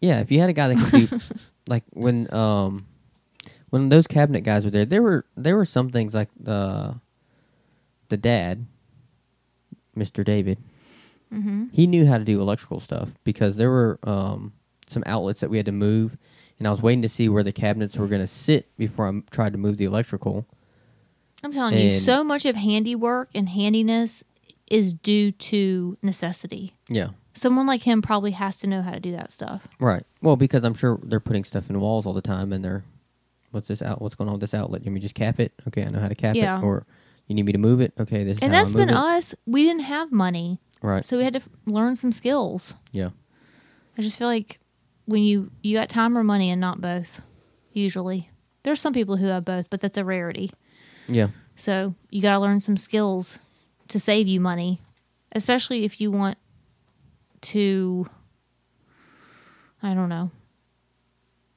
yeah. If you had a guy that can do, like when um, when those cabinet guys were there, there were there were some things like the the dad, Mister David. Mm-hmm. He knew how to do electrical stuff because there were um some outlets that we had to move, and I was waiting to see where the cabinets were going to sit before I m- tried to move the electrical. I'm telling you, so much of handiwork and handiness is due to necessity. Yeah. Someone like him probably has to know how to do that stuff. Right. Well, because I'm sure they're putting stuff in walls all the time, and they're, what's this out? What's going on with this outlet? You mean just cap it? Okay, I know how to cap Yeah. it. Or you need me to move it? Okay, this is and how that's been it. us. We didn't have money, Right. so we had to f- learn some skills. Yeah. I just feel like when you you got time or money and not both, usually there's some people who have both, but that's a rarity. Yeah. So you got to learn some skills to save you money, especially if you want to. I don't know.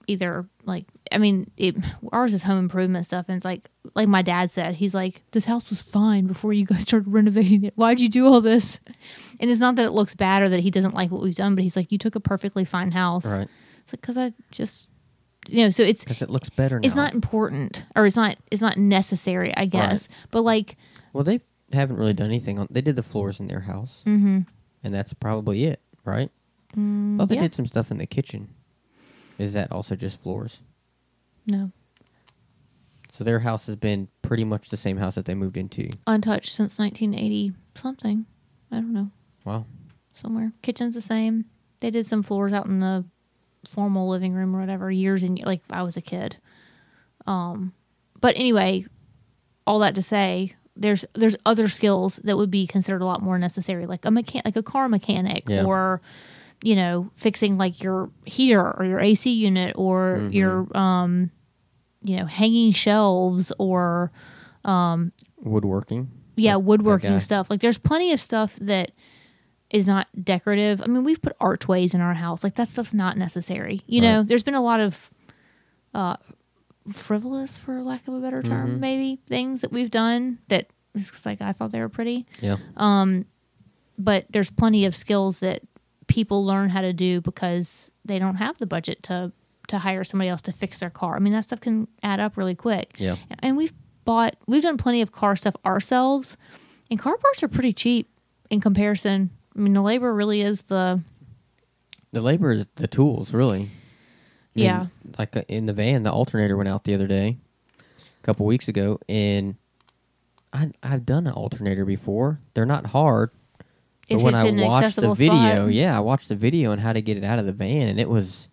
Either like I mean, it, ours is home improvement stuff, and it's like like my dad said, he's like, "This house was fine before you guys started renovating it. Why'd you do all this?" And it's not that it looks bad or that he doesn't like what we've done, but he's like, "You took a perfectly fine house." Right. It's like because I just, you know, so it's Because it looks better now. it's not important or it's not it's not necessary i guess but like Well, they haven't really done anything on. They did the floors in their house, mm-hmm, and that's probably it, right? mm, I thought they yeah. did some stuff in the kitchen. Is that also just floors? No So their house has been pretty much the same house that they moved into. untouched since 1980 something i don't know Wow. somewhere kitchen's the same they did some floors out in the formal living room or whatever years and like i was a kid um but anyway all that to say there's there's other skills that would be considered a lot more necessary like a mechan- like a car mechanic Yeah. or you know fixing like your heater or your AC unit or Mhm. your um you know hanging shelves or um, Woodworking. yeah That- woodworking stuff. Like there's plenty of stuff that is not decorative. I mean we've put archways in our house. Like that stuff's not necessary. You know there's been a lot of uh frivolous for lack of a better term Mhm. maybe things that we've done that it's like i thought they were pretty. Yeah. um but there's plenty of skills that people learn how to do because they don't have the budget to to hire somebody else to fix their car. I mean, that stuff can add up really quick. Yeah. And we've bought, we've done plenty of car stuff ourselves, and car parts are pretty cheap in comparison. I mean, the labor really is the The labor is the tools, really. I mean, Yeah. Like uh, in the van, the alternator went out the other day, a couple weeks ago, and I, I've done an alternator before. They're not hard. But If when it's I an watched the video, spot. yeah, I watched the video on how to get it out of the van, and it was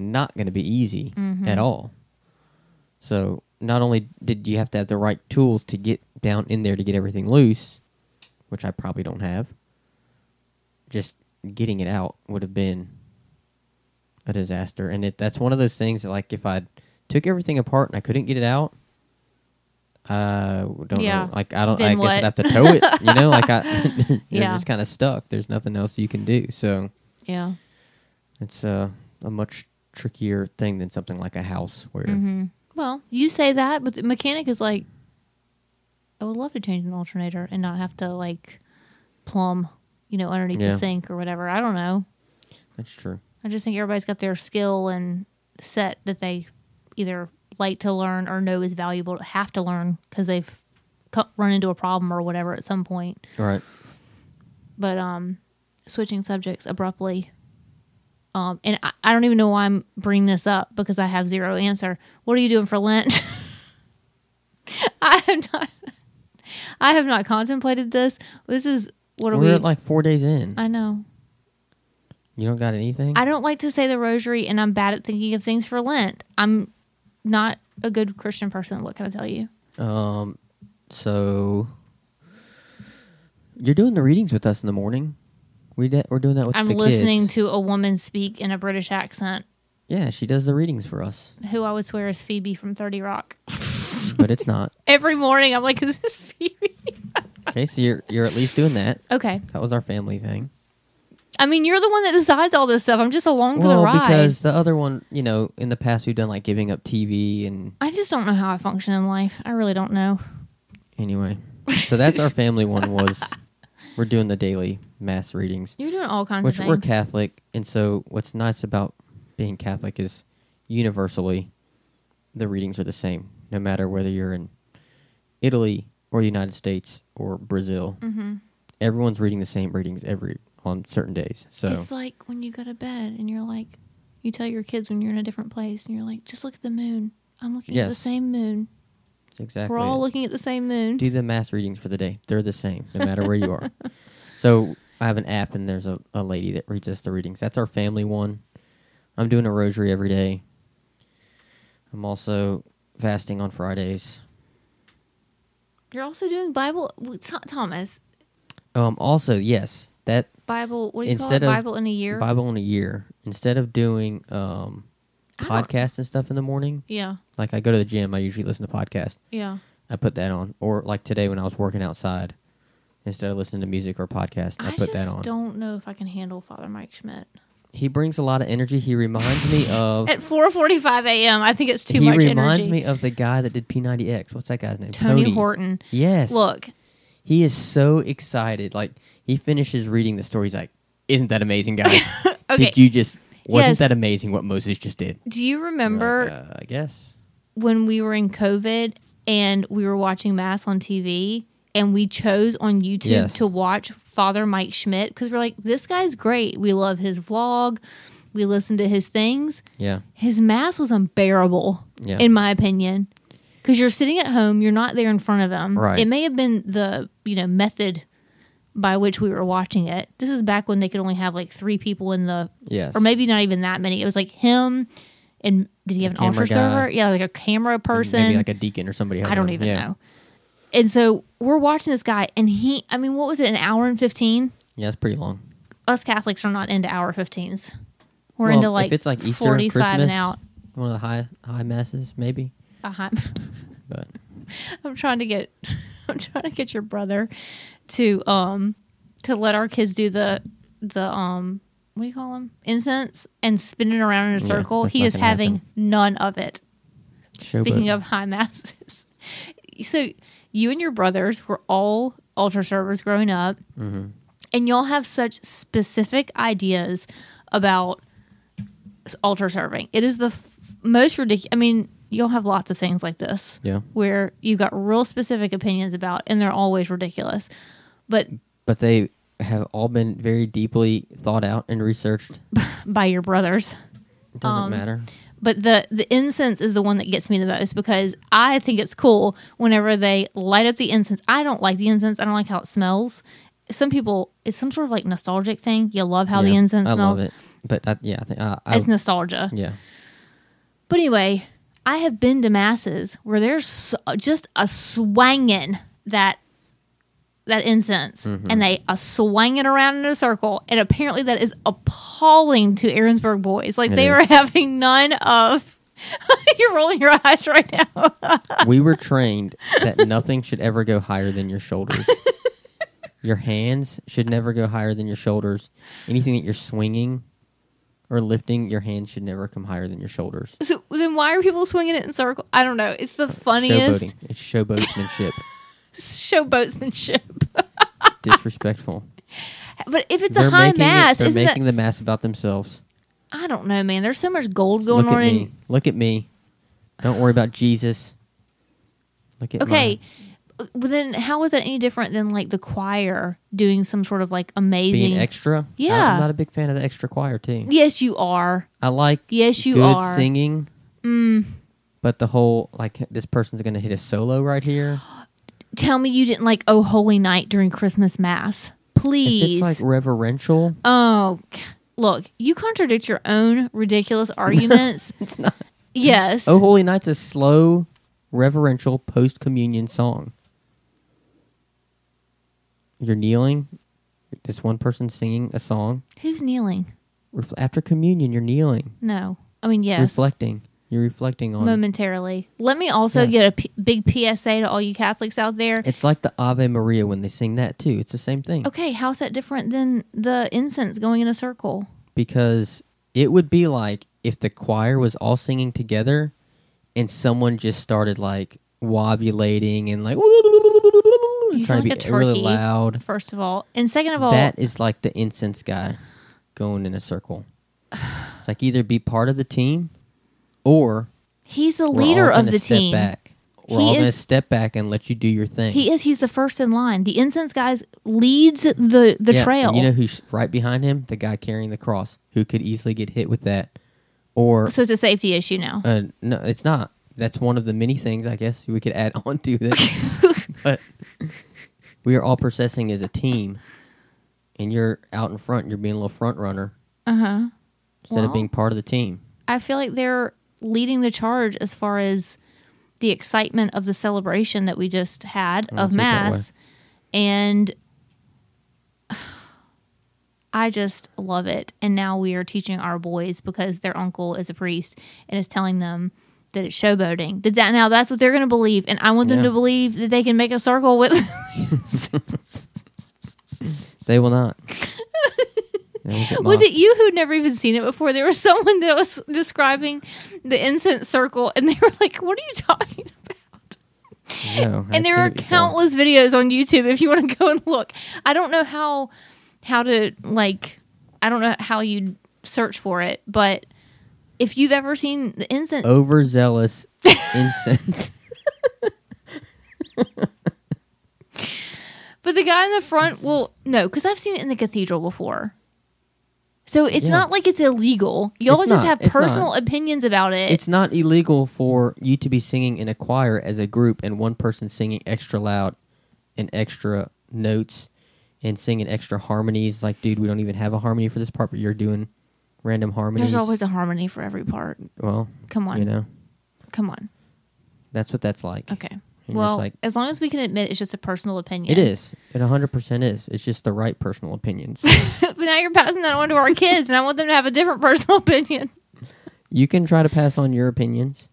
not going to be easy Mm-hmm. at all. So not only did you have to have the right tools to get down in there to get everything loose, which I probably don't have, just getting it out would have been a disaster. And it that's one of those things that, like, if I took everything apart and I couldn't get it out, I don't Yeah. know. Like, I don't. Then I guess what? I'd have to tow it. You know, like I, you're Yeah. just kind of stuck. There's nothing else you can do. So yeah. it's uh, a much trickier thing than something like a house where hmm Well, you say that, but the mechanic is like, I would love to change an alternator and not have to like plumb, you know, underneath Yeah. the sink or whatever. I don't know. that's true. I just think everybody's got their skill and set that they either like to learn or know is valuable to have to learn because they've cu- run into a problem or whatever at some point. All right. But um, switching subjects abruptly. Um, and I, I don't even know why I'm bringing this up because I have zero answer. What are you doing for Lent? I have not. I have not contemplated this. This is what are We're we? at like four days in. I know. you don't got anything? I don't like to say the rosary, and I'm bad at thinking of things for Lent. I'm not a good Christian person. What can I tell you? Um, so you're doing the readings with us in the morning. We de- we're doing that with I'm the listening kids. to a woman speak in a British accent, Yeah, she does the readings for us, who I would swear is Phoebe from Thirty Rock. but it's not. Every morning, I'm like, "Is this Phoebe?" Okay, so you're you're at least doing that. Okay. That was our family thing. I mean, you're the one that decides all this stuff. I'm just along for the ride. because the other one, you know, in the past we've done like giving up TV and I just don't know how I function in life. I really don't know. anyway. So that's our family one was we're doing the daily mass readings. You're doing all kinds of which of we're. Catholic, and so what's nice about being Catholic is universally the readings are the same, no matter whether you're in Italy or the United States or Brazil. hmm Everyone's reading the same readings every on certain days. So It's like when you go to bed and you're like, you tell your kids when you're in a different place and you're like, just look at the moon. I'm looking at the same moon. exactly We're all it. looking at the same moon. do the mass readings for the day. They're the same, no matter where you are. So I have an app, and there's a, a lady that reads us the readings. That's our family one. I'm doing a rosary every day. I'm also fasting on Fridays. You're also doing Bible, Thomas. Um, also, yes, that Bible. What do you Instead call it? Bible in a year. Bible in a year. Instead of doing um, podcasts and stuff in the morning, Yeah, like I go to the gym, I usually listen to podcasts. yeah. I put that on, or like today when I was working outside, instead of listening to music or podcast, I, I, put that on. I don't know if I can handle Father Mike Schmitz He brings a lot of energy. He reminds me of. at 4:45 a.m. I think it's too much energy. he much reminds energy. me of the guy that did P90X. What's that guy's name? Tony, Horton. Yes. Look, he is so excited. Like he finishes reading the story. He's like, "Isn't that amazing, guys? okay. Did you just? Wasn't Yes. that amazing? What Moses just did?" do you remember like, uh, I guess. when we were in COVID and we were watching Mass on TV and we chose on YouTube Yes. to watch Father Mike Schmitz because we're like, this guy's great. We love his vlog. We listen to his things. Yeah. His Mass was unbearable, Yeah. in my opinion. Because you're sitting at home, you're not there in front of him. Right. It may have been the you know method by which we were watching it. This is back when they could only have like three people in the yes. or maybe not even that many. It was like him and did he have The an altar server? Yeah, like a camera person. Maybe like a deacon or somebody. I don't even Yeah. know. And so we're watching this guy, and he, I mean, what was it, an hour and 15? Yeah, it's pretty long. Us Catholics are not into hour 15s. We're Well, into like, if it's like Easter, 45 Christmas, and out. one of the high high masses, maybe. Uh-huh. But I'm trying to get, I'm trying to get your brother to, um, to let our kids do the, the, um, what do you call them? Incense and spin it around in a circle. that's he is having happen. none of it. Speaking of high masses, so you and your brothers were all altar servers growing up, Mm-hmm. and y'all have such specific ideas about altar serving. It is the f- most ridiculous. I mean, you'll have lots of things like this Yeah. where you've got real specific opinions about, and they're always ridiculous. But But they have all been very deeply thought out and researched. by your brothers. It doesn't Um, matter. But the the incense is the one that gets me the most because I think it's cool whenever they light up the incense. I don't like the incense. I don't like how it smells. Some people, it's some sort of like nostalgic thing. You love how the Yeah, incense I smells. love it. But I, yeah, I think I, I, It's nostalgia. yeah. But anyway, I have been to masses where there's so, just a swanging that that incense, Mm-hmm. and they a swanging around in a circle, and apparently that is appalling to Aaronsburg boys. Like It they is. are having none of. You're rolling your eyes right now. we were trained that nothing should ever go higher than your shoulders. your hands should never go higher than your shoulders. Anything that you're swinging or lifting, your hands should never come higher than your shoulders. so then, why are people swinging it in circle? I don't know. It's the funniest Showboating. It's showboatsmanship. Showboatsmanship. Disrespectful. But if it's they're a high mass, it, they're making that? the mass about themselves. I don't know, man. There's so much gold going Look on at in me. Look at me. Don't worry about Jesus. Look at Okay. my- But then how is that any different than like the choir doing some sort of like amazing being extra. Yeah. I'm not a big fan of the extra choir too. Yes, you are. I like Yes, you good are. singing. Mm. But the whole like this person's gonna hit a solo right here. Tell me you didn't like Oh Holy Night during Christmas Mass. If Please. it's like reverential, oh, look, you contradict your own ridiculous arguments. it's not. yes. Oh Holy Night's a slow, reverential post communion song. You're kneeling. There's one person singing a song. Who's kneeling? Refl- After communion, you're kneeling, No. I mean, yes. reflecting. You're reflecting on. momentarily. Let me also Yes. get a P- big PSA to all you Catholics out there. It's like the Ave Maria when they sing that too. It's the same thing. Okay, how's that different than the incense going in a circle? because it would be like if the choir was all singing together and someone just started like wobulating and like You trying sound to like be a really loud. First of all, and second of all, That is like the incense guy going in a circle. It's like either be part of the team or he's the we're all leader of the step team. Back. We're He all going to step back and let you do your thing. He is. He's the first in line. The incense guy leads the the Yeah, trail. you know who's right behind him? The guy carrying the cross, who could easily get hit with that, or so it's a safety issue now. Uh, no, it's not. That's one of the many things I guess we could add on to this. but we are all processing as a team, and you're out in front. You're being a little front runner Uh huh. instead of being part of the team. I feel like they're leading the charge as far as the excitement of the celebration that we just had I of see it that mass, and I just love it. And now we are teaching our boys because their uncle is a priest and is telling them that it's showboating. That, that now that's what they're going to believe, and I want them Yeah. to believe that they can make a circle with. They will not. They will get Was it you who'd never even seen it before? There was someone that was describing the incense circle, and they were like, "What are you talking about?" No, and there are countless videos on YouTube if you want to go and look. I don't know how how to like I don't know how you search for it, but if you've ever seen the incense overzealous incense. but the guy in the front will no, cuz I've seen it in the cathedral before. So it's Yeah. not like it's illegal. Y'all It's just not. have personal opinions about it. it's not illegal for you to be singing in a choir as a group and one person singing extra loud and extra notes and singing extra harmonies. Like, dude, we don't even have a harmony for this part, but you're doing random harmonies. There's always a harmony for every part. well, Come on. you know, Come on. that's what that's like. Okay. And well, like as long as we can admit it's just a personal opinion. it is. It 100% is. It's just the right personal opinions. but now you're passing that on to our kids, and I want them to have a different personal opinion. you can try to pass on your opinions,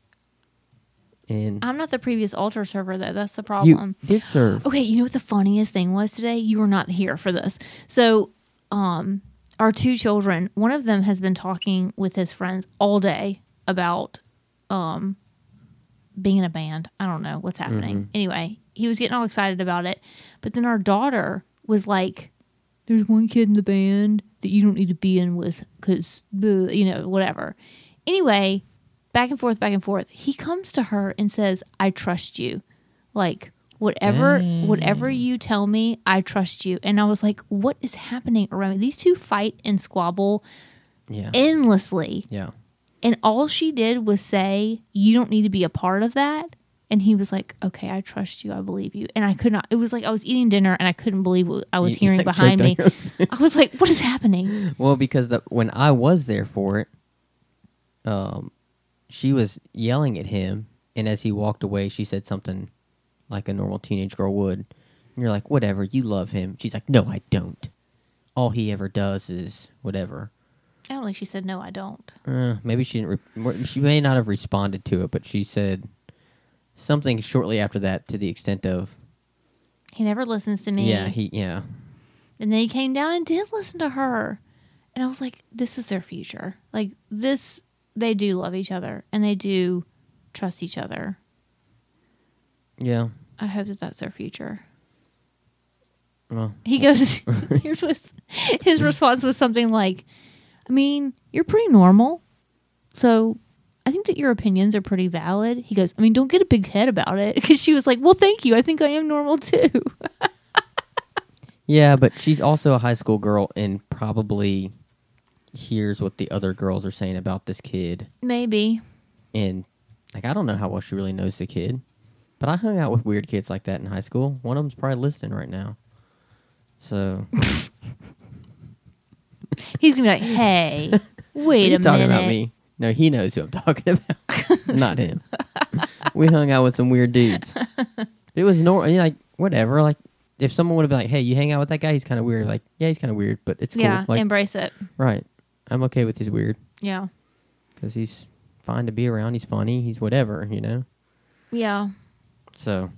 and I'm not the previous altar server, though. That's the you problem. did serve. Okay, you know what the funniest thing was today? You were not here for this. So, um, our two children, one of them has been talking with his friends all day about um being in a band. I don't know what's happening. Mm-hmm. Anyway, he was getting all excited about it. But then our daughter was like, There's one kid in the band that you don't need to be in with because you know whatever. Anyway, back and forth, back and forth. He comes to her and says, "I trust you." Like whatever whatever you tell me, I trust you. And I was like, what is happening around me? These two fight and squabble Yeah. endlessly. yeah. And all she did was say, You don't need to be a part of that. And he was like, Okay, I trust you. I believe you. And I could not, it was like I was eating dinner and I couldn't believe what I was You- hearing behind me. I was like, What is happening? Well, because the, when I was there for it, um, she was yelling at him, and as he walked away, she said something like a normal teenage girl would. And you're like, whatever, you love him. She's like, no, I don't. All he ever does is whatever. I don't think she said, No, I don't. Uh, maybe she didn't. Re- she may not have responded to it, but she said something shortly after that to the extent of, He never listens to me. yeah, he, yeah, And then he came down and did listen to her. And I was like, This is their future. Like, this, they do love each other and they do trust each other. yeah. I hope that that's their future. Well, He goes, here's his response was something like, I mean, you're pretty normal. So I think that your opinions are pretty valid. He goes, I mean, don't get a big head about it. Because she was like, well, thank you. I think I am normal too. Yeah, but she's also a high school girl and probably hears what the other girls are saying about this kid. Maybe. And like, I don't know how well she really knows the kid, but I hung out with weird kids like that in high school. One of them's probably listening right now. So He's to be like, hey, wait a talking minute. about me? No, he knows who I'm talking about. it's not him. we hung out with some weird dudes. It was normal. Like whatever. Like if someone would have been like, "Hey, you hang out with that guy? He's kind of weird." Like, yeah, he's kind of weird, but it's cool. Yeah, Like, embrace it. right. I'm okay with his weird Yeah. because he's fine to be around. He's funny. He's whatever, you know. Yeah. So,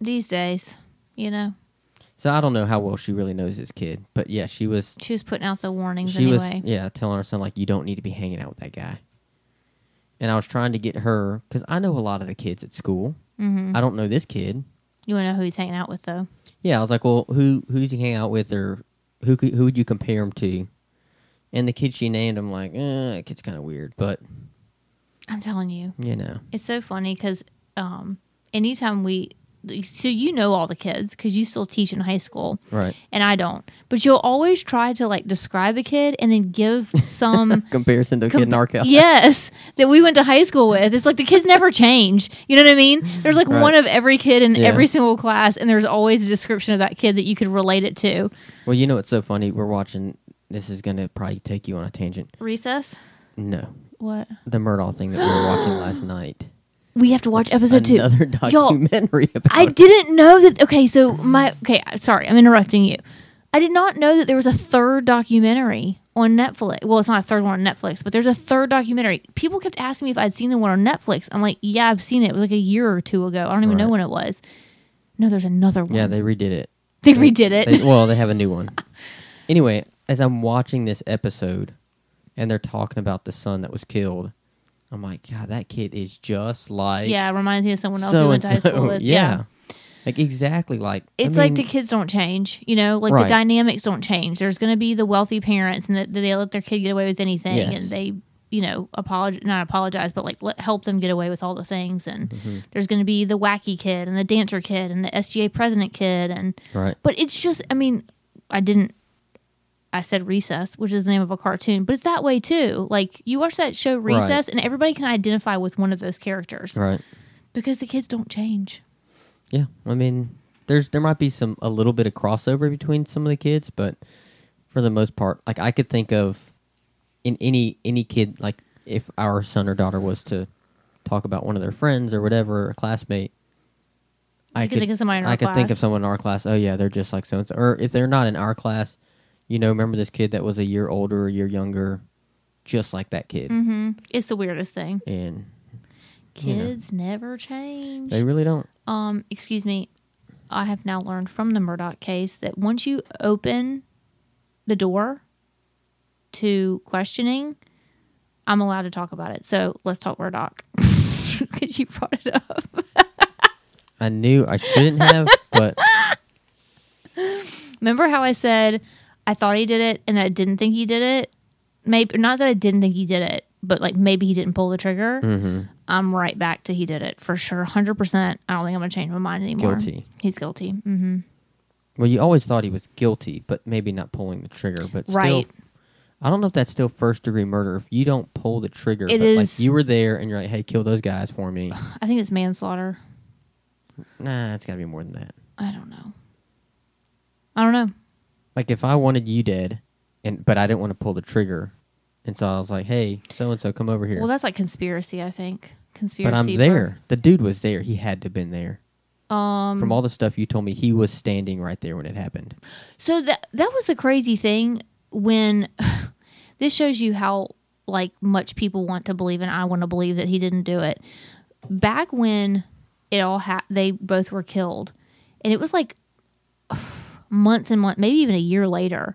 These days, you know, so I don't know how well she really knows this kid, but yeah, she was. she was putting out the warnings She anyway. was yeah telling her son like, "You don't need to be hanging out with that guy." And I was trying to get her because I know a lot of the kids at school. hmm I don't know this kid. You want to know who he's hanging out with, though? Yeah, I was like, well, who who does he hanging out with, or who who would you compare him to? And the kid she named, I'm like, eh, that kid's kind of weird, but I'm telling you. you know, It's so funny because um, anytime we, so you know all the kids because you still teach in high school, right? and I don't. But you'll always try to like describe a kid and then give some. Comparison to a kid in our class. yes, that we went to high school with. It's like the kids never change. You know what I mean? There's like Right. one of every kid in Yeah. every single class, and there's always a description of that kid that you could relate it to. Well, you know what's so funny? We're watching. This is gonna probably take you on a tangent. Recess. No, What? the Murdaugh thing that we were watching last night. We have to watch episode two. Another Y'all, documentary about. I didn't know that. Okay, so my okay, sorry, I'm interrupting you. I did not know that there was a third documentary on Netflix. Well, it's not a third one on Netflix, but there's a third documentary. People kept asking me if I'd seen the one on Netflix. I'm like, yeah, I've seen it. It was like a year or two ago. I don't even know when it was. No, there's another one. Yeah, they redid it. they redid it. They- well, they have a new one. Anyway, as I'm watching this episode, and they're talking about the son that was killed, I'm like, God, that kid is just like yeah, it reminds me of someone else so we went to high so. school with. Yeah. like exactly like. I It's like the kids don't change, you know, like Right. the dynamics don't change. There's going to be the wealthy parents and that that they let their kid get away with anything Yes. and they, you know, apologize, not apologize, but like let, help them get away with all the things. And Mm-hmm. there's going to be the wacky kid and the dancer kid and the SGA president kid. And, right. but it's just, I mean, I didn't, I said Recess, which is the name of a cartoon, but it's that way too. Like you watch that show Right. Recess and everybody can identify with one of those characters Right. because the kids don't change. Yeah. I mean, there's there might be some a little bit of crossover between some of the kids, but for the most part, like I could think of in any any kid like if our son or daughter was to talk about one of their friends or whatever, a classmate. You could think of somebody in our I could think of someone in our class. Oh yeah, they're just like so and so. Or if they're not in our class, you know, remember this kid that was a year older, or a year younger, just like that kid, hmm It's the weirdest thing. and You know. Kids never change. they really don't. um, excuse me. I have now learned from the Murdaugh case that once you open the door to questioning, I'm allowed to talk about it. So let's talk Murdaugh because you brought it up. I knew I shouldn't have, but Remember how I said I thought he did it and I didn't think he did it. Maybe not that I didn't think he did it, but like maybe he didn't pull the trigger. Mm-hmm. I'm right back to he did it for sure, hundred percent. I don't think I'm gonna change my mind anymore. Guilty. He's guilty. hmm Well, you always thought he was guilty, but maybe not pulling the trigger. But still, Right. I don't know if that's still first degree murder. If you don't pull the trigger, It but like you were there and you're like, "Hey, kill those guys for me." I think it's manslaughter. nah, it's got to be more than that. I don't know. I don't know. Like if I wanted you dead, and but I didn't want to pull the trigger, and so I was like, "Hey, so and so, come over here." Well, that's like conspiracy. I think conspiracy. but I'm there. The dude was there. He had to have been there. Um, From all the stuff you told me, he was standing right there when it happened. So that that was the crazy thing when this shows you how like much people want to believe and I want to believe that he didn't do it. Back when it all ha- they both were killed and it was like months and months maybe even a year later.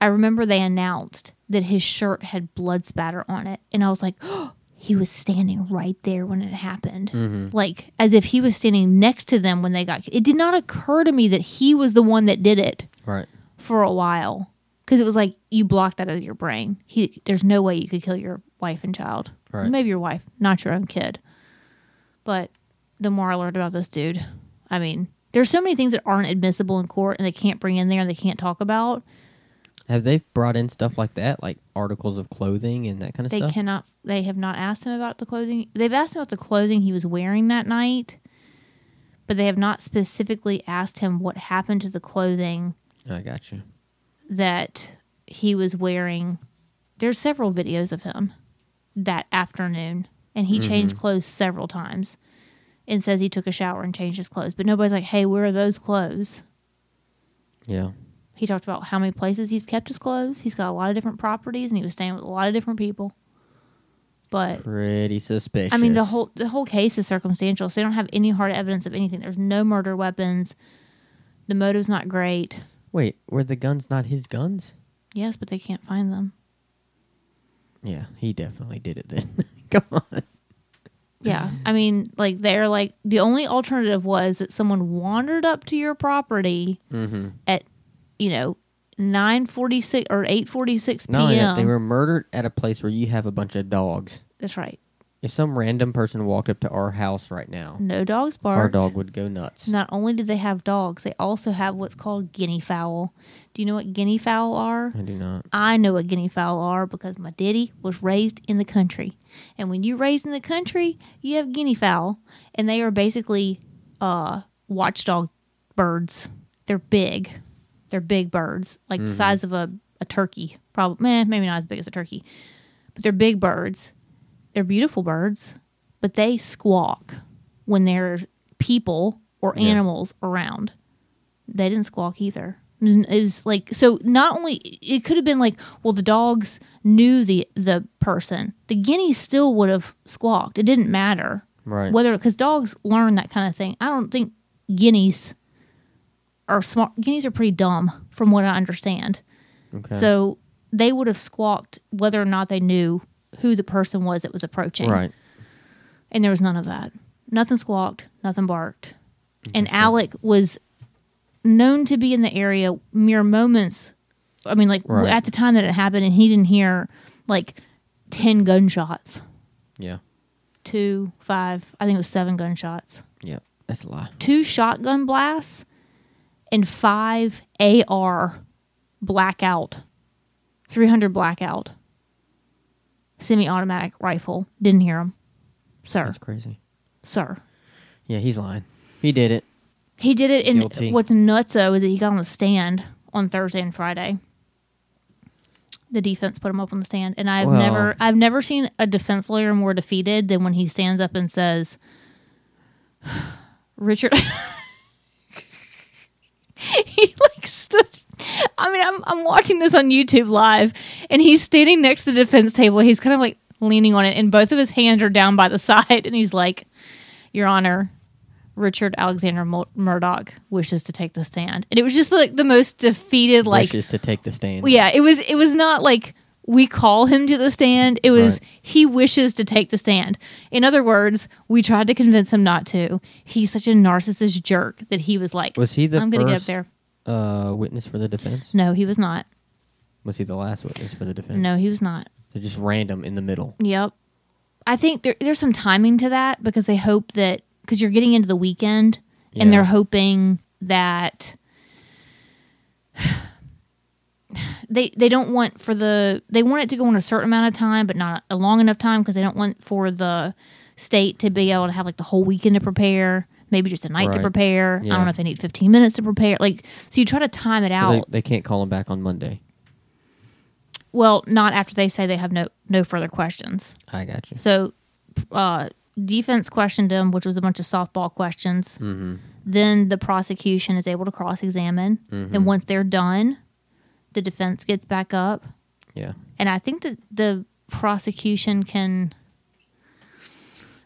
I remember they announced that his shirt had blood spatter on it and I was like he was standing right there when it happened. Mm-hmm. Like as if he was standing next to them when they got it did not occur to me that he was the one that did it Right. for a while because it was like you blocked that out of your brain. He, there's no way you could kill your wife and child. Right. Maybe your wife, not your own kid. But the more I learned about this dude, I mean, there's so many things that aren't admissible in court and they can't bring in there and they can't talk about. Have they brought in stuff like that, like articles of clothing and that kind of They stuff? They cannot. They have not asked him about the clothing. They've asked him about the clothing he was wearing that night, but they have not specifically asked him what happened to the clothing I got you. that he was wearing. There's several videos of him that afternoon, and he changed mm-hmm. clothes several times, and says he took a shower and changed his clothes. But nobody's like, "Hey, where are those clothes?" Yeah. He talked about how many places he's kept his clothes. He's got a lot of different properties, and he was staying with a lot of different people. But Pretty suspicious. I mean, the whole the whole case is circumstantial, so they don't have any hard evidence of anything. There's no murder weapons. The motive's not great. Wait, were the guns not his guns? Yes, but they can't find them. Yeah, he definitely did it then. Come on. Yeah, I mean, like they're like the only alternative was that someone wandered up to your property Mm-hmm. at, you know, nine forty six or eight forty six No, p.m. yeah, they were murdered at a place where you have a bunch of dogs. That's right. If some random person walked up to our house right now, No dogs bark. our dog would go nuts. Not only do they have dogs, they also have what's called guinea fowl. Do you know what guinea fowl are? I do not. I know what guinea fowl are because my daddy was raised in the country. And when you're raised in the country, you have guinea fowl, and they are basically uh, watchdog birds. They're big. They're big birds, like the size of a, a turkey. Probably, eh, maybe not as big as a turkey, but they're big birds. They're beautiful birds, but they squawk when there's people or Yeah. animals around. They didn't squawk either. It was, it was like so. Not only it could have been like, well, the dogs knew the the person. The guineas still would have squawked. It didn't matter Right. whether because dogs learn that kind of thing. I don't think guineas are smart. Guineas are pretty dumb, from what I understand. okay. So they would have squawked whether or not they knew who the person was that was approaching. right. And there was none of that. Nothing squawked, nothing barked. And Alec was known to be in the area mere moments. I mean, like Right. at the time that it happened, and he didn't hear like 10 gunshots. Yeah. Two, five, I think it was seven gunshots. Yeah. That's a lie. Two shotgun blasts and five AR blackout. 300 blackout. Semi automatic rifle. Didn't hear him. Sir. That's crazy. Sir. Yeah, he's lying. He did it. He did it, and Guilty. what's nuts though is that he got on the stand on Thursday and Friday. The defense put him up on the stand, and I've Well- never, I've never seen a defense lawyer more defeated than when he stands up and says, "Richard." he like stood. I mean, I'm I'm watching this on YouTube live, and he's standing next to the defense table. He's kind of like leaning on it, and both of his hands are down by the side, and he's like, "Your Honor, Richard Alexander Mur- Murdaugh wishes to take the stand. And it was just like the most defeated, like, Wishes to take the stand. yeah, it was, it was not like we call him to the stand. It was Right. he wishes to take the stand. In other words, we tried to convince him not to. He's such a narcissist jerk that he was like, Was he the I'm going to get up there. Uh, witness for the defense? No, he was not. Was he the last witness for the defense? No, he was not. They're just random in the middle. Yep. I think there, there's some timing to that because they hope that because you're getting into the weekend and Yeah. they're hoping that they they don't want for the they want it to go in a certain amount of time but not a long enough time because they don't want for the state to be able to have like the whole weekend to prepare maybe just a night to Right. prepare i Yeah. don't know if they need 15 minutes to prepare like so you try to time it So out they, they can't call him back on Monday. well not after they say they have no no further questions I got you. So, uh, defense questioned him, which was a bunch of softball questions. Mm-hmm. Then the prosecution is able to cross examine. Mm-hmm. And once they're done, the defense gets back up. Yeah. And I think that the prosecution can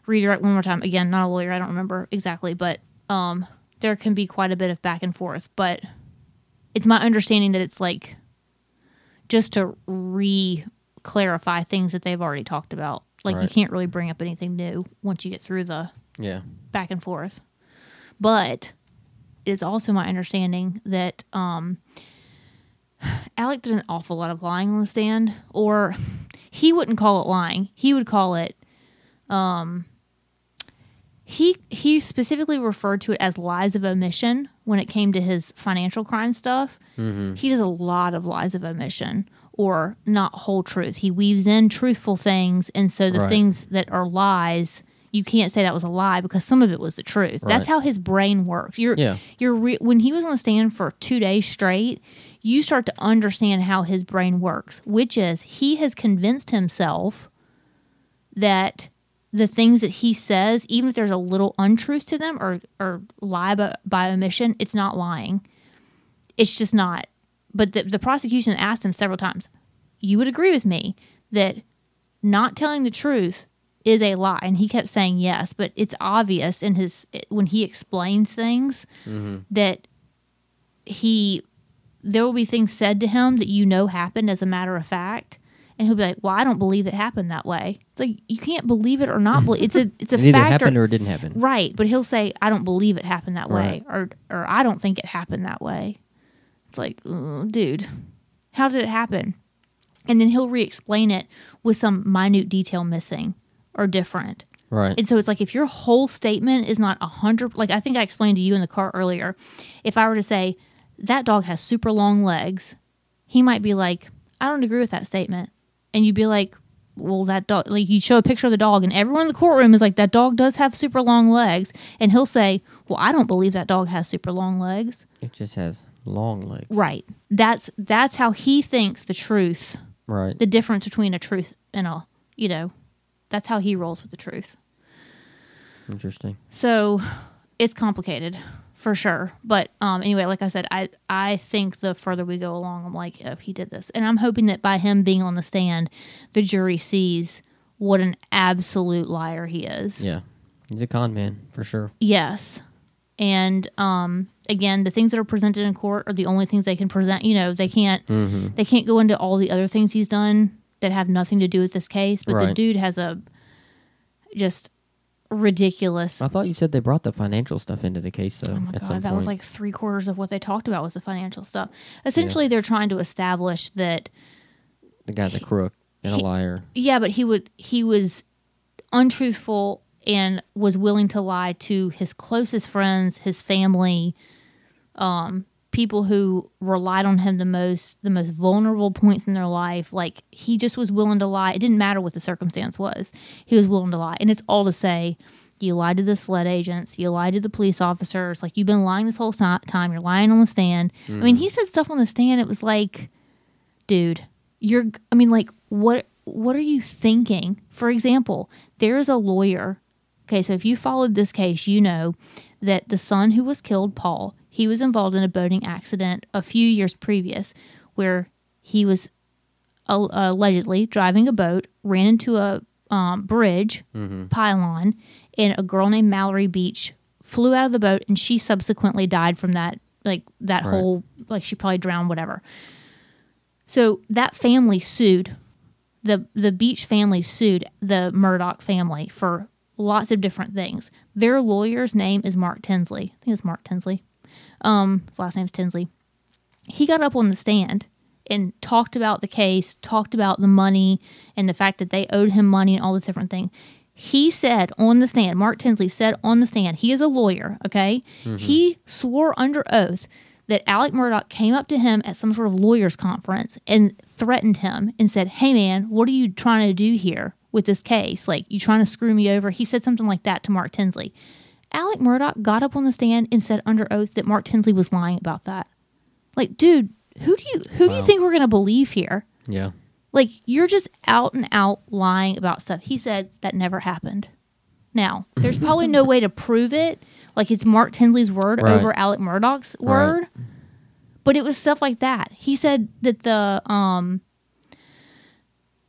redirect one more time. Again, not a lawyer, I don't remember exactly, but um, there can be quite a bit of back and forth. But it's my understanding that it's like just to re clarify things that they've already talked about. Like you can't really bring up anything new once you get through the Yeah. back and forth. But it is also my understanding that um, Alec did an awful lot of lying on the stand, or he wouldn't call it lying. He would call it. Um, he he specifically referred to it as lies of omission when it came to his financial crime stuff. Mm-hmm. He does a lot of lies of omission or not whole truth. He weaves in truthful things, and so the Right. things that are lies, you can't say that was a lie because some of it was the truth. Right. That's how his brain works. You're Yeah. you're re- when he was on the stand for two days straight, you start to understand how his brain works, which is he has convinced himself that the things that he says, even if there's a little untruth to them or or lie by, by omission, it's not lying. It's just not. But the, the prosecution asked him several times, "You would agree with me that not telling the truth is a lie?" And he kept saying yes, but it's obvious in his when he explains things mm-hmm. that he there will be things said to him that you know happened as a matter of fact. And he'll be like, "Well, I don't believe it happened that way." It's like you can't believe it or not believe. It's a it's a It either happened or it didn't happen. right? But he'll say, "I don't believe it happened that way," or or I don't think it happened that way. It's like, dude, how did it happen? And then he'll re-explain it with some minute detail missing or different. Right. And so it's like if your whole statement is not a hundred, like I think I explained to you in the car earlier, if I were to say that dog has super long legs, he might be like, I don't agree with that statement, and you'd be like, well, that dog, like you show a picture of the dog, and everyone in the courtroom is like, that dog does have super long legs, and he'll say, well, I don't believe that dog has super long legs. it just has long legs. Right. That's that's how he thinks the truth, Right. the difference between a truth and a, you know, that's how he rolls with the truth. Interesting. So it's complicated for sure. But um, anyway, like I said, I I think the further we go along, I'm like, oh, he did this, and I'm hoping that by him being on the stand, the jury sees what an absolute liar he is. Yeah. He's a con man for sure. Yes, and um, again, the things that are presented in court are the only things they can present. You know, they can't Mm-hmm. they can't go into all the other things he's done that have nothing to do with this case. But the dude has a just ridiculous I thought you said they brought the financial stuff into the case, though. Oh my god, that was like three quarters of what they talked about was the financial stuff. Essentially, they're trying to establish that the guy's a crook and a liar. yeah, but he would he was untruthful and was willing to lie to his closest friends, his family, um, people who relied on him the most, the most vulnerable points in their life. Like he just was willing to lie. It didn't matter what the circumstance was. He was willing to lie, and it's all to say. You lied to the sled agents. You lied to the police officers. Like you've been lying this whole time. You're lying on the stand. I mean, he said stuff on the stand. It was like, dude you're i mean like what what are you thinking for example there is a lawyer okay so if you followed this case you know that the son who was killed paul he was involved in a boating accident a few years previous where he was allegedly driving a boat ran into a um, bridge pylon and a girl named mallory beach flew out of the boat and she subsequently died from that like that Right. whole like she probably drowned whatever so that family sued the the Beach family sued the Murdaugh family for lots of different things. Their lawyer's name is Mark Tinsley. I think it's Mark Tinsley. Um, his last name's Tinsley. he got up on the stand and talked about the case, talked about the money and the fact that they owed him money and all this different thing. He said on the stand, Mark Tinsley said on the stand, he is a lawyer, okay? He swore under oath that Alec Murdaugh came up to him at some sort of lawyers conference and threatened him and said, Hey man, what are you trying to do here with this case? Like, you trying to screw me over? He said something like that to Mark Tinsley. Alec Murdaugh got up on the stand and said under oath that Mark Tinsley was lying about that. Like, dude, who do you who do you think we're gonna believe here? Yeah. Like, you're just out and out lying about stuff. He said that never happened. Now, there's probably no way to prove it. Like it's Mark Tinsley's word Right. over Alec Murdaugh's word. But it was stuff like that. He said that the um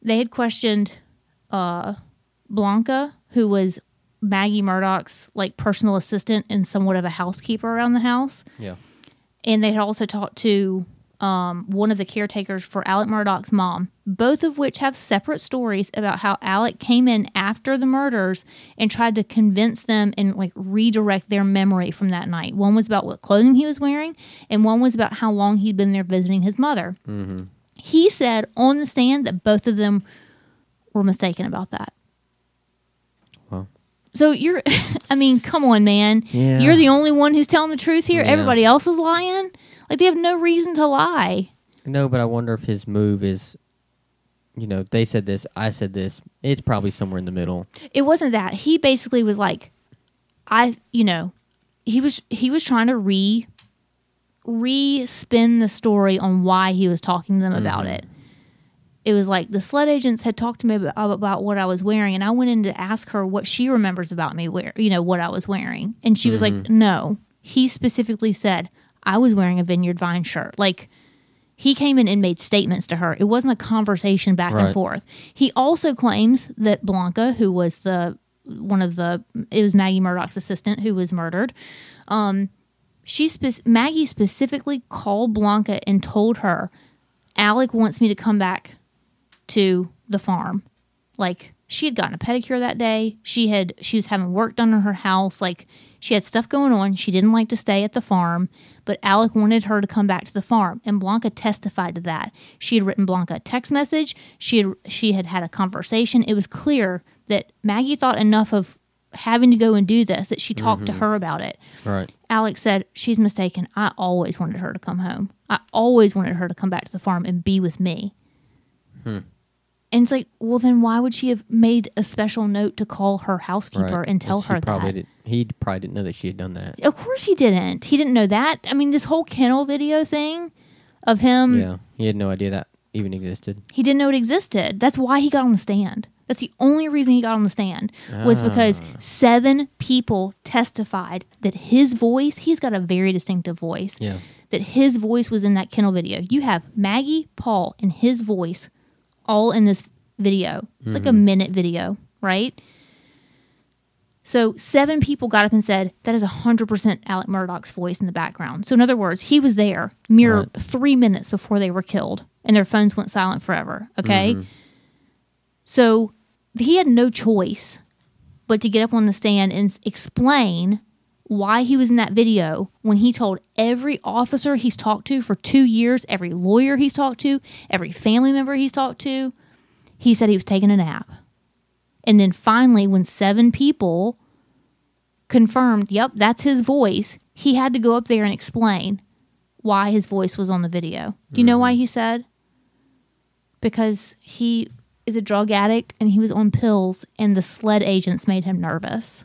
they had questioned uh Blanca, who was Maggie Murdaugh's like personal assistant and somewhat of a housekeeper around the house Yeah. and they had also talked to um, one of the caretakers for Alec Murdaugh's mom, both of which have separate stories about how Alec came in after the murders and tried to convince them and like redirect their memory from that night. One was about what clothing he was wearing, and one was about how long he'd been there visiting his mother. He said on the stand that both of them were mistaken about that. So you're, I mean, come on, man. Yeah. You're the only one who's telling the truth here. Yeah. Everybody else is lying. Like they have no reason to lie. No, but I wonder if his move is, you know, they said this, I said this. It's probably somewhere in the middle. It wasn't that. He basically was like, I, you know, he was he was trying to re re spin the story on why he was talking to them about mm-hmm. it. It was like the sled agents had talked to me about, about what I was wearing, and I went in to ask her what she remembers about me, where you know what I was wearing, and she was like, "No." He specifically said I was wearing a Vineyard Vine shirt. Like he came in and made statements to her. It wasn't a conversation back and forth. He also claims that Blanca, who was the one of the it was Maggie Murdaugh's assistant who was murdered. Um, she spe- Maggie specifically called Blanca and told her, "Alec wants me to come back to the farm." Like she had gotten a pedicure that day. She had she was having work done on her house. Like she had stuff going on. She didn't like to stay at the farm, but Alec wanted her to come back to the farm, and Blanca testified to that. She had written Blanca a text message. She had she had had a conversation. It was clear that Maggie thought enough of having to go and do this that she talked to mm-hmm. her about it. Right. Alex said, She's mistaken. I always wanted her to come home. I always wanted her to come back to the farm and be with me. Hmm. And it's like, well, then why would she have made a special note to call her housekeeper Right. and tell she her probably that? Did, he probably didn't know that she had done that. Of course he didn't. He didn't know that. I mean, this whole kennel video thing of him, yeah. He had no idea that even existed. he didn't know it existed. That's why he got on the stand. That's the only reason he got on the stand was ah. because seven people testified that his voice, he's got a very distinctive voice. Yeah. that his voice was in that kennel video. You have Maggie, Paul, and his voice all in this video. It's like a mm-hmm. minute video, right? So seven people got up and said that is hundred percent Alec Murdaugh's voice in the background. So in other words, he was there mere Right. three minutes before they were killed, and their phones went silent forever. Okay, mm-hmm. so he had no choice but to get up on the stand and explain why he was in that video when he told every officer he's talked to for two years, every lawyer he's talked to, every family member he's talked to, he said he was taking a nap. And then finally, when seven people confirmed, yep, that's his voice, he had to go up there and explain why his voice was on the video. Do you know why he said? Because he is a drug addict and he was on pills, and the sled agents made him nervous.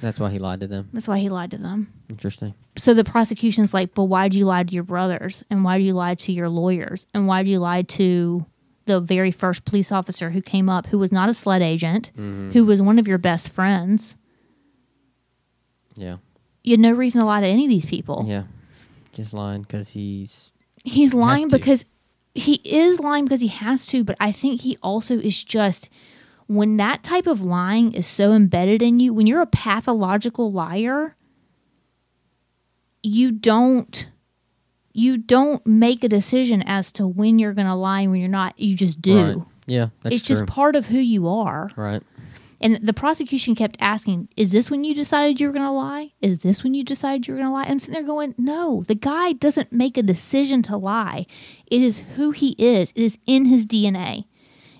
That's why he lied to them. That's why he lied to them. Interesting. So the prosecution's like, but why'd you lie to your brothers? And why'd you lie to your lawyers? And why'd you lie to the very first police officer who came up, who was not a sled agent, mm-hmm. who was one of your best friends? Yeah. You had no reason to lie to any of these people. Yeah. Just lying because he's. He's lying because he is lying because he has to, but I think he also is just when that type of lying is so embedded in you, when you're a pathological liar, you don't you don't make a decision as to when you're going to lie and when you're not. You just do. Right. Yeah. That's it's true. just part of who you are. right. And the prosecution kept asking, Is this when you decided you were going to lie? Is this when you decided you were going to lie? And I'm sitting there going, No, the guy doesn't make a decision to lie. It is who he is, it is in his DNA.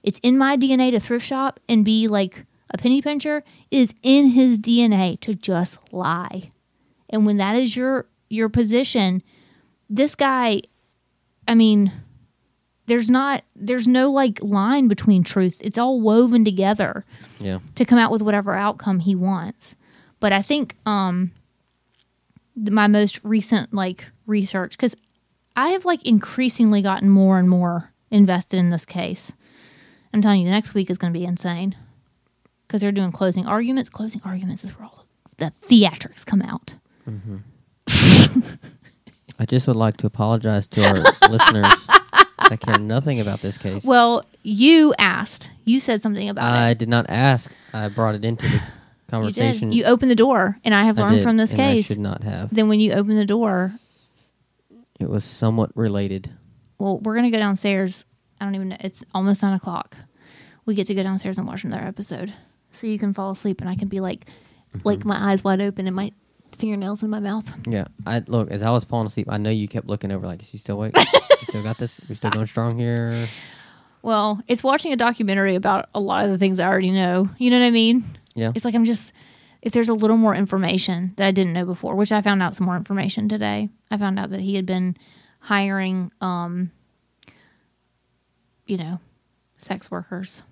It's in my DNA to thrift shop and be like a penny pincher. It is in his DNA to just lie. And when that is your your position, this guy, I mean, there's not there's no like line between truth. It's all woven together Yeah. to come out with whatever outcome he wants. But I think um my most recent like research cuz I have like increasingly gotten more and more invested in this case. I'm telling you the next week is going to be insane cuz they're doing closing arguments. Closing arguments is where all the theatrics come out. Mm-hmm. I just would like to apologize to our listeners I care nothing about this case. Well, you asked. You said something about I it. did not ask. I brought it into the You conversation. did. You opened the door, and I have I learned did, from this and I case. should not have. Then when you opened the door, It was somewhat related. well, we're gonna go downstairs. I don't even know. It's almost nine o'clock. We get to go downstairs and watch another episode, so you can fall asleep, and I can be like, like Mm-hmm. my eyes wide open and my fingernails in my mouth. Yeah, I look as I was falling asleep. I know you kept looking over, like, is he still awake? you still got this? We still going strong here? Well, it's watching a documentary about a lot of the things I already know. You know what I mean? Yeah, It's like I'm just if there's a little more information that I didn't know before, which I found out some more information today. I found out that he had been hiring um you know, sex workers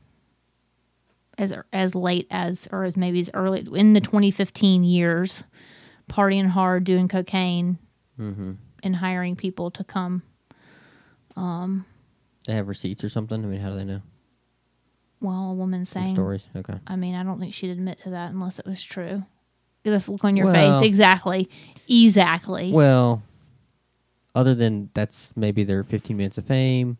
as as late as or as maybe as early in the 2015 years partying hard, doing cocaine mm-hmm. and hiring people to come they have receipts or something. I mean, how do they know? well, a woman saying stories. Okay. I mean, I don't think she'd admit to that unless it was true. The look on your Well- face. Exactly. Exactly. Well, other than that's maybe their 15 minutes of fame,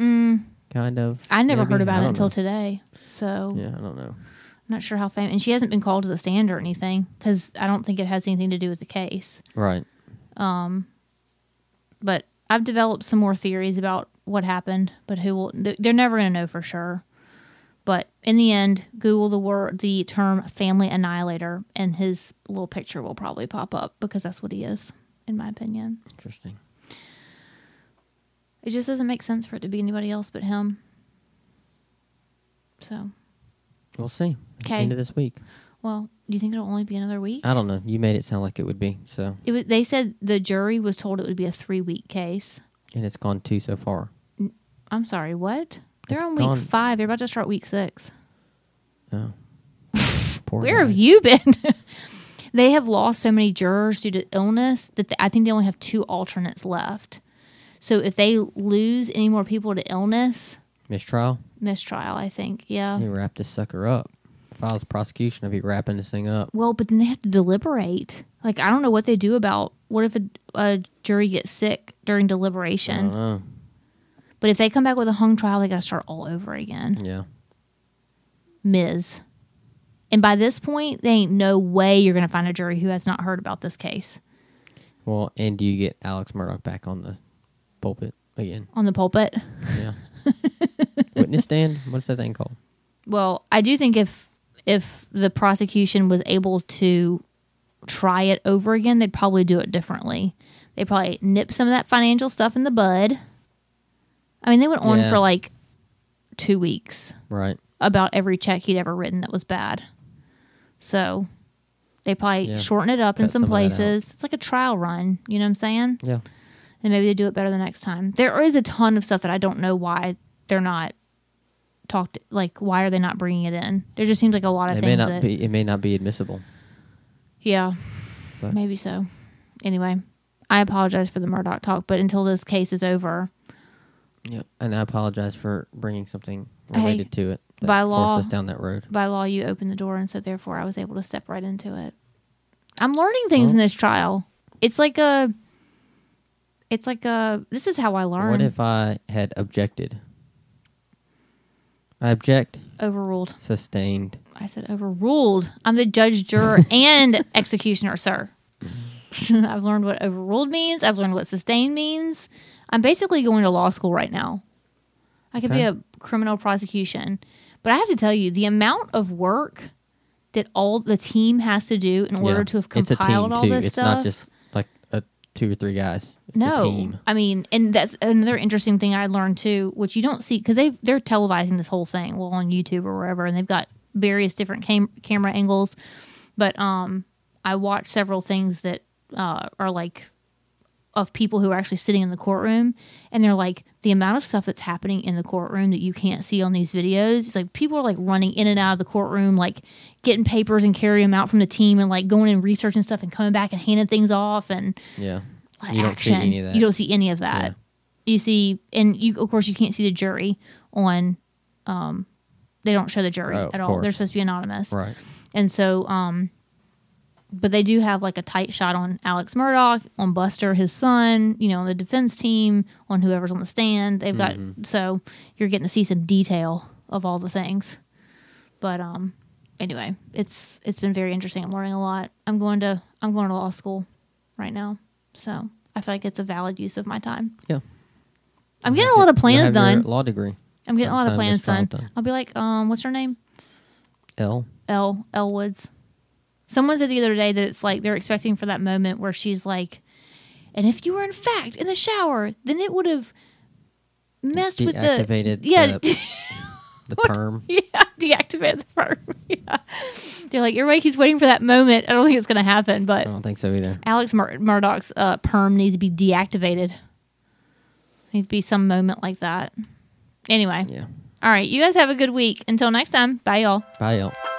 Mm, kind of. I never maybe? heard about it until know. today. So Yeah, I don't know. I'm not sure how famous. And she hasn't been called to the stand or anything because I don't think it has anything to do with the case. Right. Um. But I've developed some more theories about what happened, but who will, they're never going to know for sure. But in the end, Google the word, the term family annihilator, and his little picture will probably pop up because that's what he is, in my opinion. Interesting. It just doesn't make sense for it to be anybody else but him. So, We'll see. Okay. End of this week. well, do you think it'll only be another week? I don't know. You made it sound like it would be. So, It was, they said the jury was told it would be a three week case. and it's gone two so far. I'm sorry, what? They're It's on week gone- five. They're about to start week six. Oh. Poor Where have you been? they have lost so many jurors due to illness that I think they only have two alternates left. So if they lose any more people to illness, Mistrial? mistrial, I think. Yeah. You wrap this sucker up. Files prosecution, I'd be wrapping this thing up. Well, but then they have to deliberate. Like I don't know what they do about what if a, a jury gets sick during I don't deliberation. know. But if they come back with a hung trial, they got to start all over again. Yeah. Ms. And by this point, they ain't no way you're going to find a jury who has not heard about this case Well, and do you get Alex Murdaugh back on the pulpit again? on the pulpit. Yeah. Witness stand? What's that thing called? Well, I do think if if the prosecution was able to try it over again, they'd probably do it differently. They probably nip some of that financial stuff in the bud. I mean, they went on Yeah. for like two weeks Right. about every check he'd ever written that was bad. So they probably Yeah. shorten it up in some some of that out. places. It's like a trial run. You know what I'm saying? Yeah. And maybe they do it better the next time. There is a ton of stuff that I don't know why they're not talked. Like, why are they not bringing it in? There just seems like a lot of It may not that, be. It may not be admissible. yeah, But- maybe so. Anyway, I apologize for the Murdaugh talk, but until this case is over, Yeah, And I apologize for bringing something Hey, related to it. By forced law- us down that road. by law, you opened the door, and so therefore, I was able to step right into it. I'm learning things in this trial. It's like a. It's like a. This is how I learn. What if I had objected? I object. overruled? Sustained. I said overruled. I'm the judge, juror, and executioner, sir. I've learned what overruled means. I've learned what sustained means. I'm basically going to law school right now. I could be a criminal prosecution, but I have to tell you, the amount of work that all the team has to do in order Yeah. to have it's compiled all too. this it's stuff. not just like a two or three guys. It's no. I mean, and that's another interesting thing I learned too, which you don't see because they they're televising this whole thing, well on YouTube or wherever, and they've got various different cam- camera angles. But um, I watched several things that uh, are like of people who are actually sitting in the courtroom, and they're like the amount of stuff that's happening in the courtroom that you can't see on these videos. It's like people are like running in and out of the courtroom, like getting papers and carrying them out from the team, and like going and researching stuff and coming back and handing things off and Yeah. You don't see any of that. You don't see any of that. Yeah. You see, and you of course you can't see the jury on. Um, they don't show the jury Oh, at all. They're supposed to be anonymous, right. and so, um, but they do have like a tight shot on Alex Murdaugh, on Buster, his son, you know, on the defense team, on whoever's on the stand. They've got Mm-hmm. so you're getting to see some detail of all the things. But um, anyway, it's it's been very interesting. I'm learning a lot. I'm going to I'm going to law school right now, so I feel like it's a valid use of my time. Yeah. I'm getting a lot of plans done. Law degree. I'm getting a lot of plans done. done. I'll be like, um, what's her name? L. L Elle Woods. Someone said the other day that it's like they're expecting for that moment where she's like, and if you were in fact in the shower, then it would have messed with the Deactivated yeah the- The perm. yeah deactivate the perm. yeah. They're like everybody keeps waiting for that moment. I don't think it's going to happen, but I don't think so either. Alex Mur- Murdaugh's uh, perm needs to be deactivated. Needs to be some moment like that. Anyway, Yeah. all right. You guys have a good week. Until next time. Bye, y'all. Bye, y'all.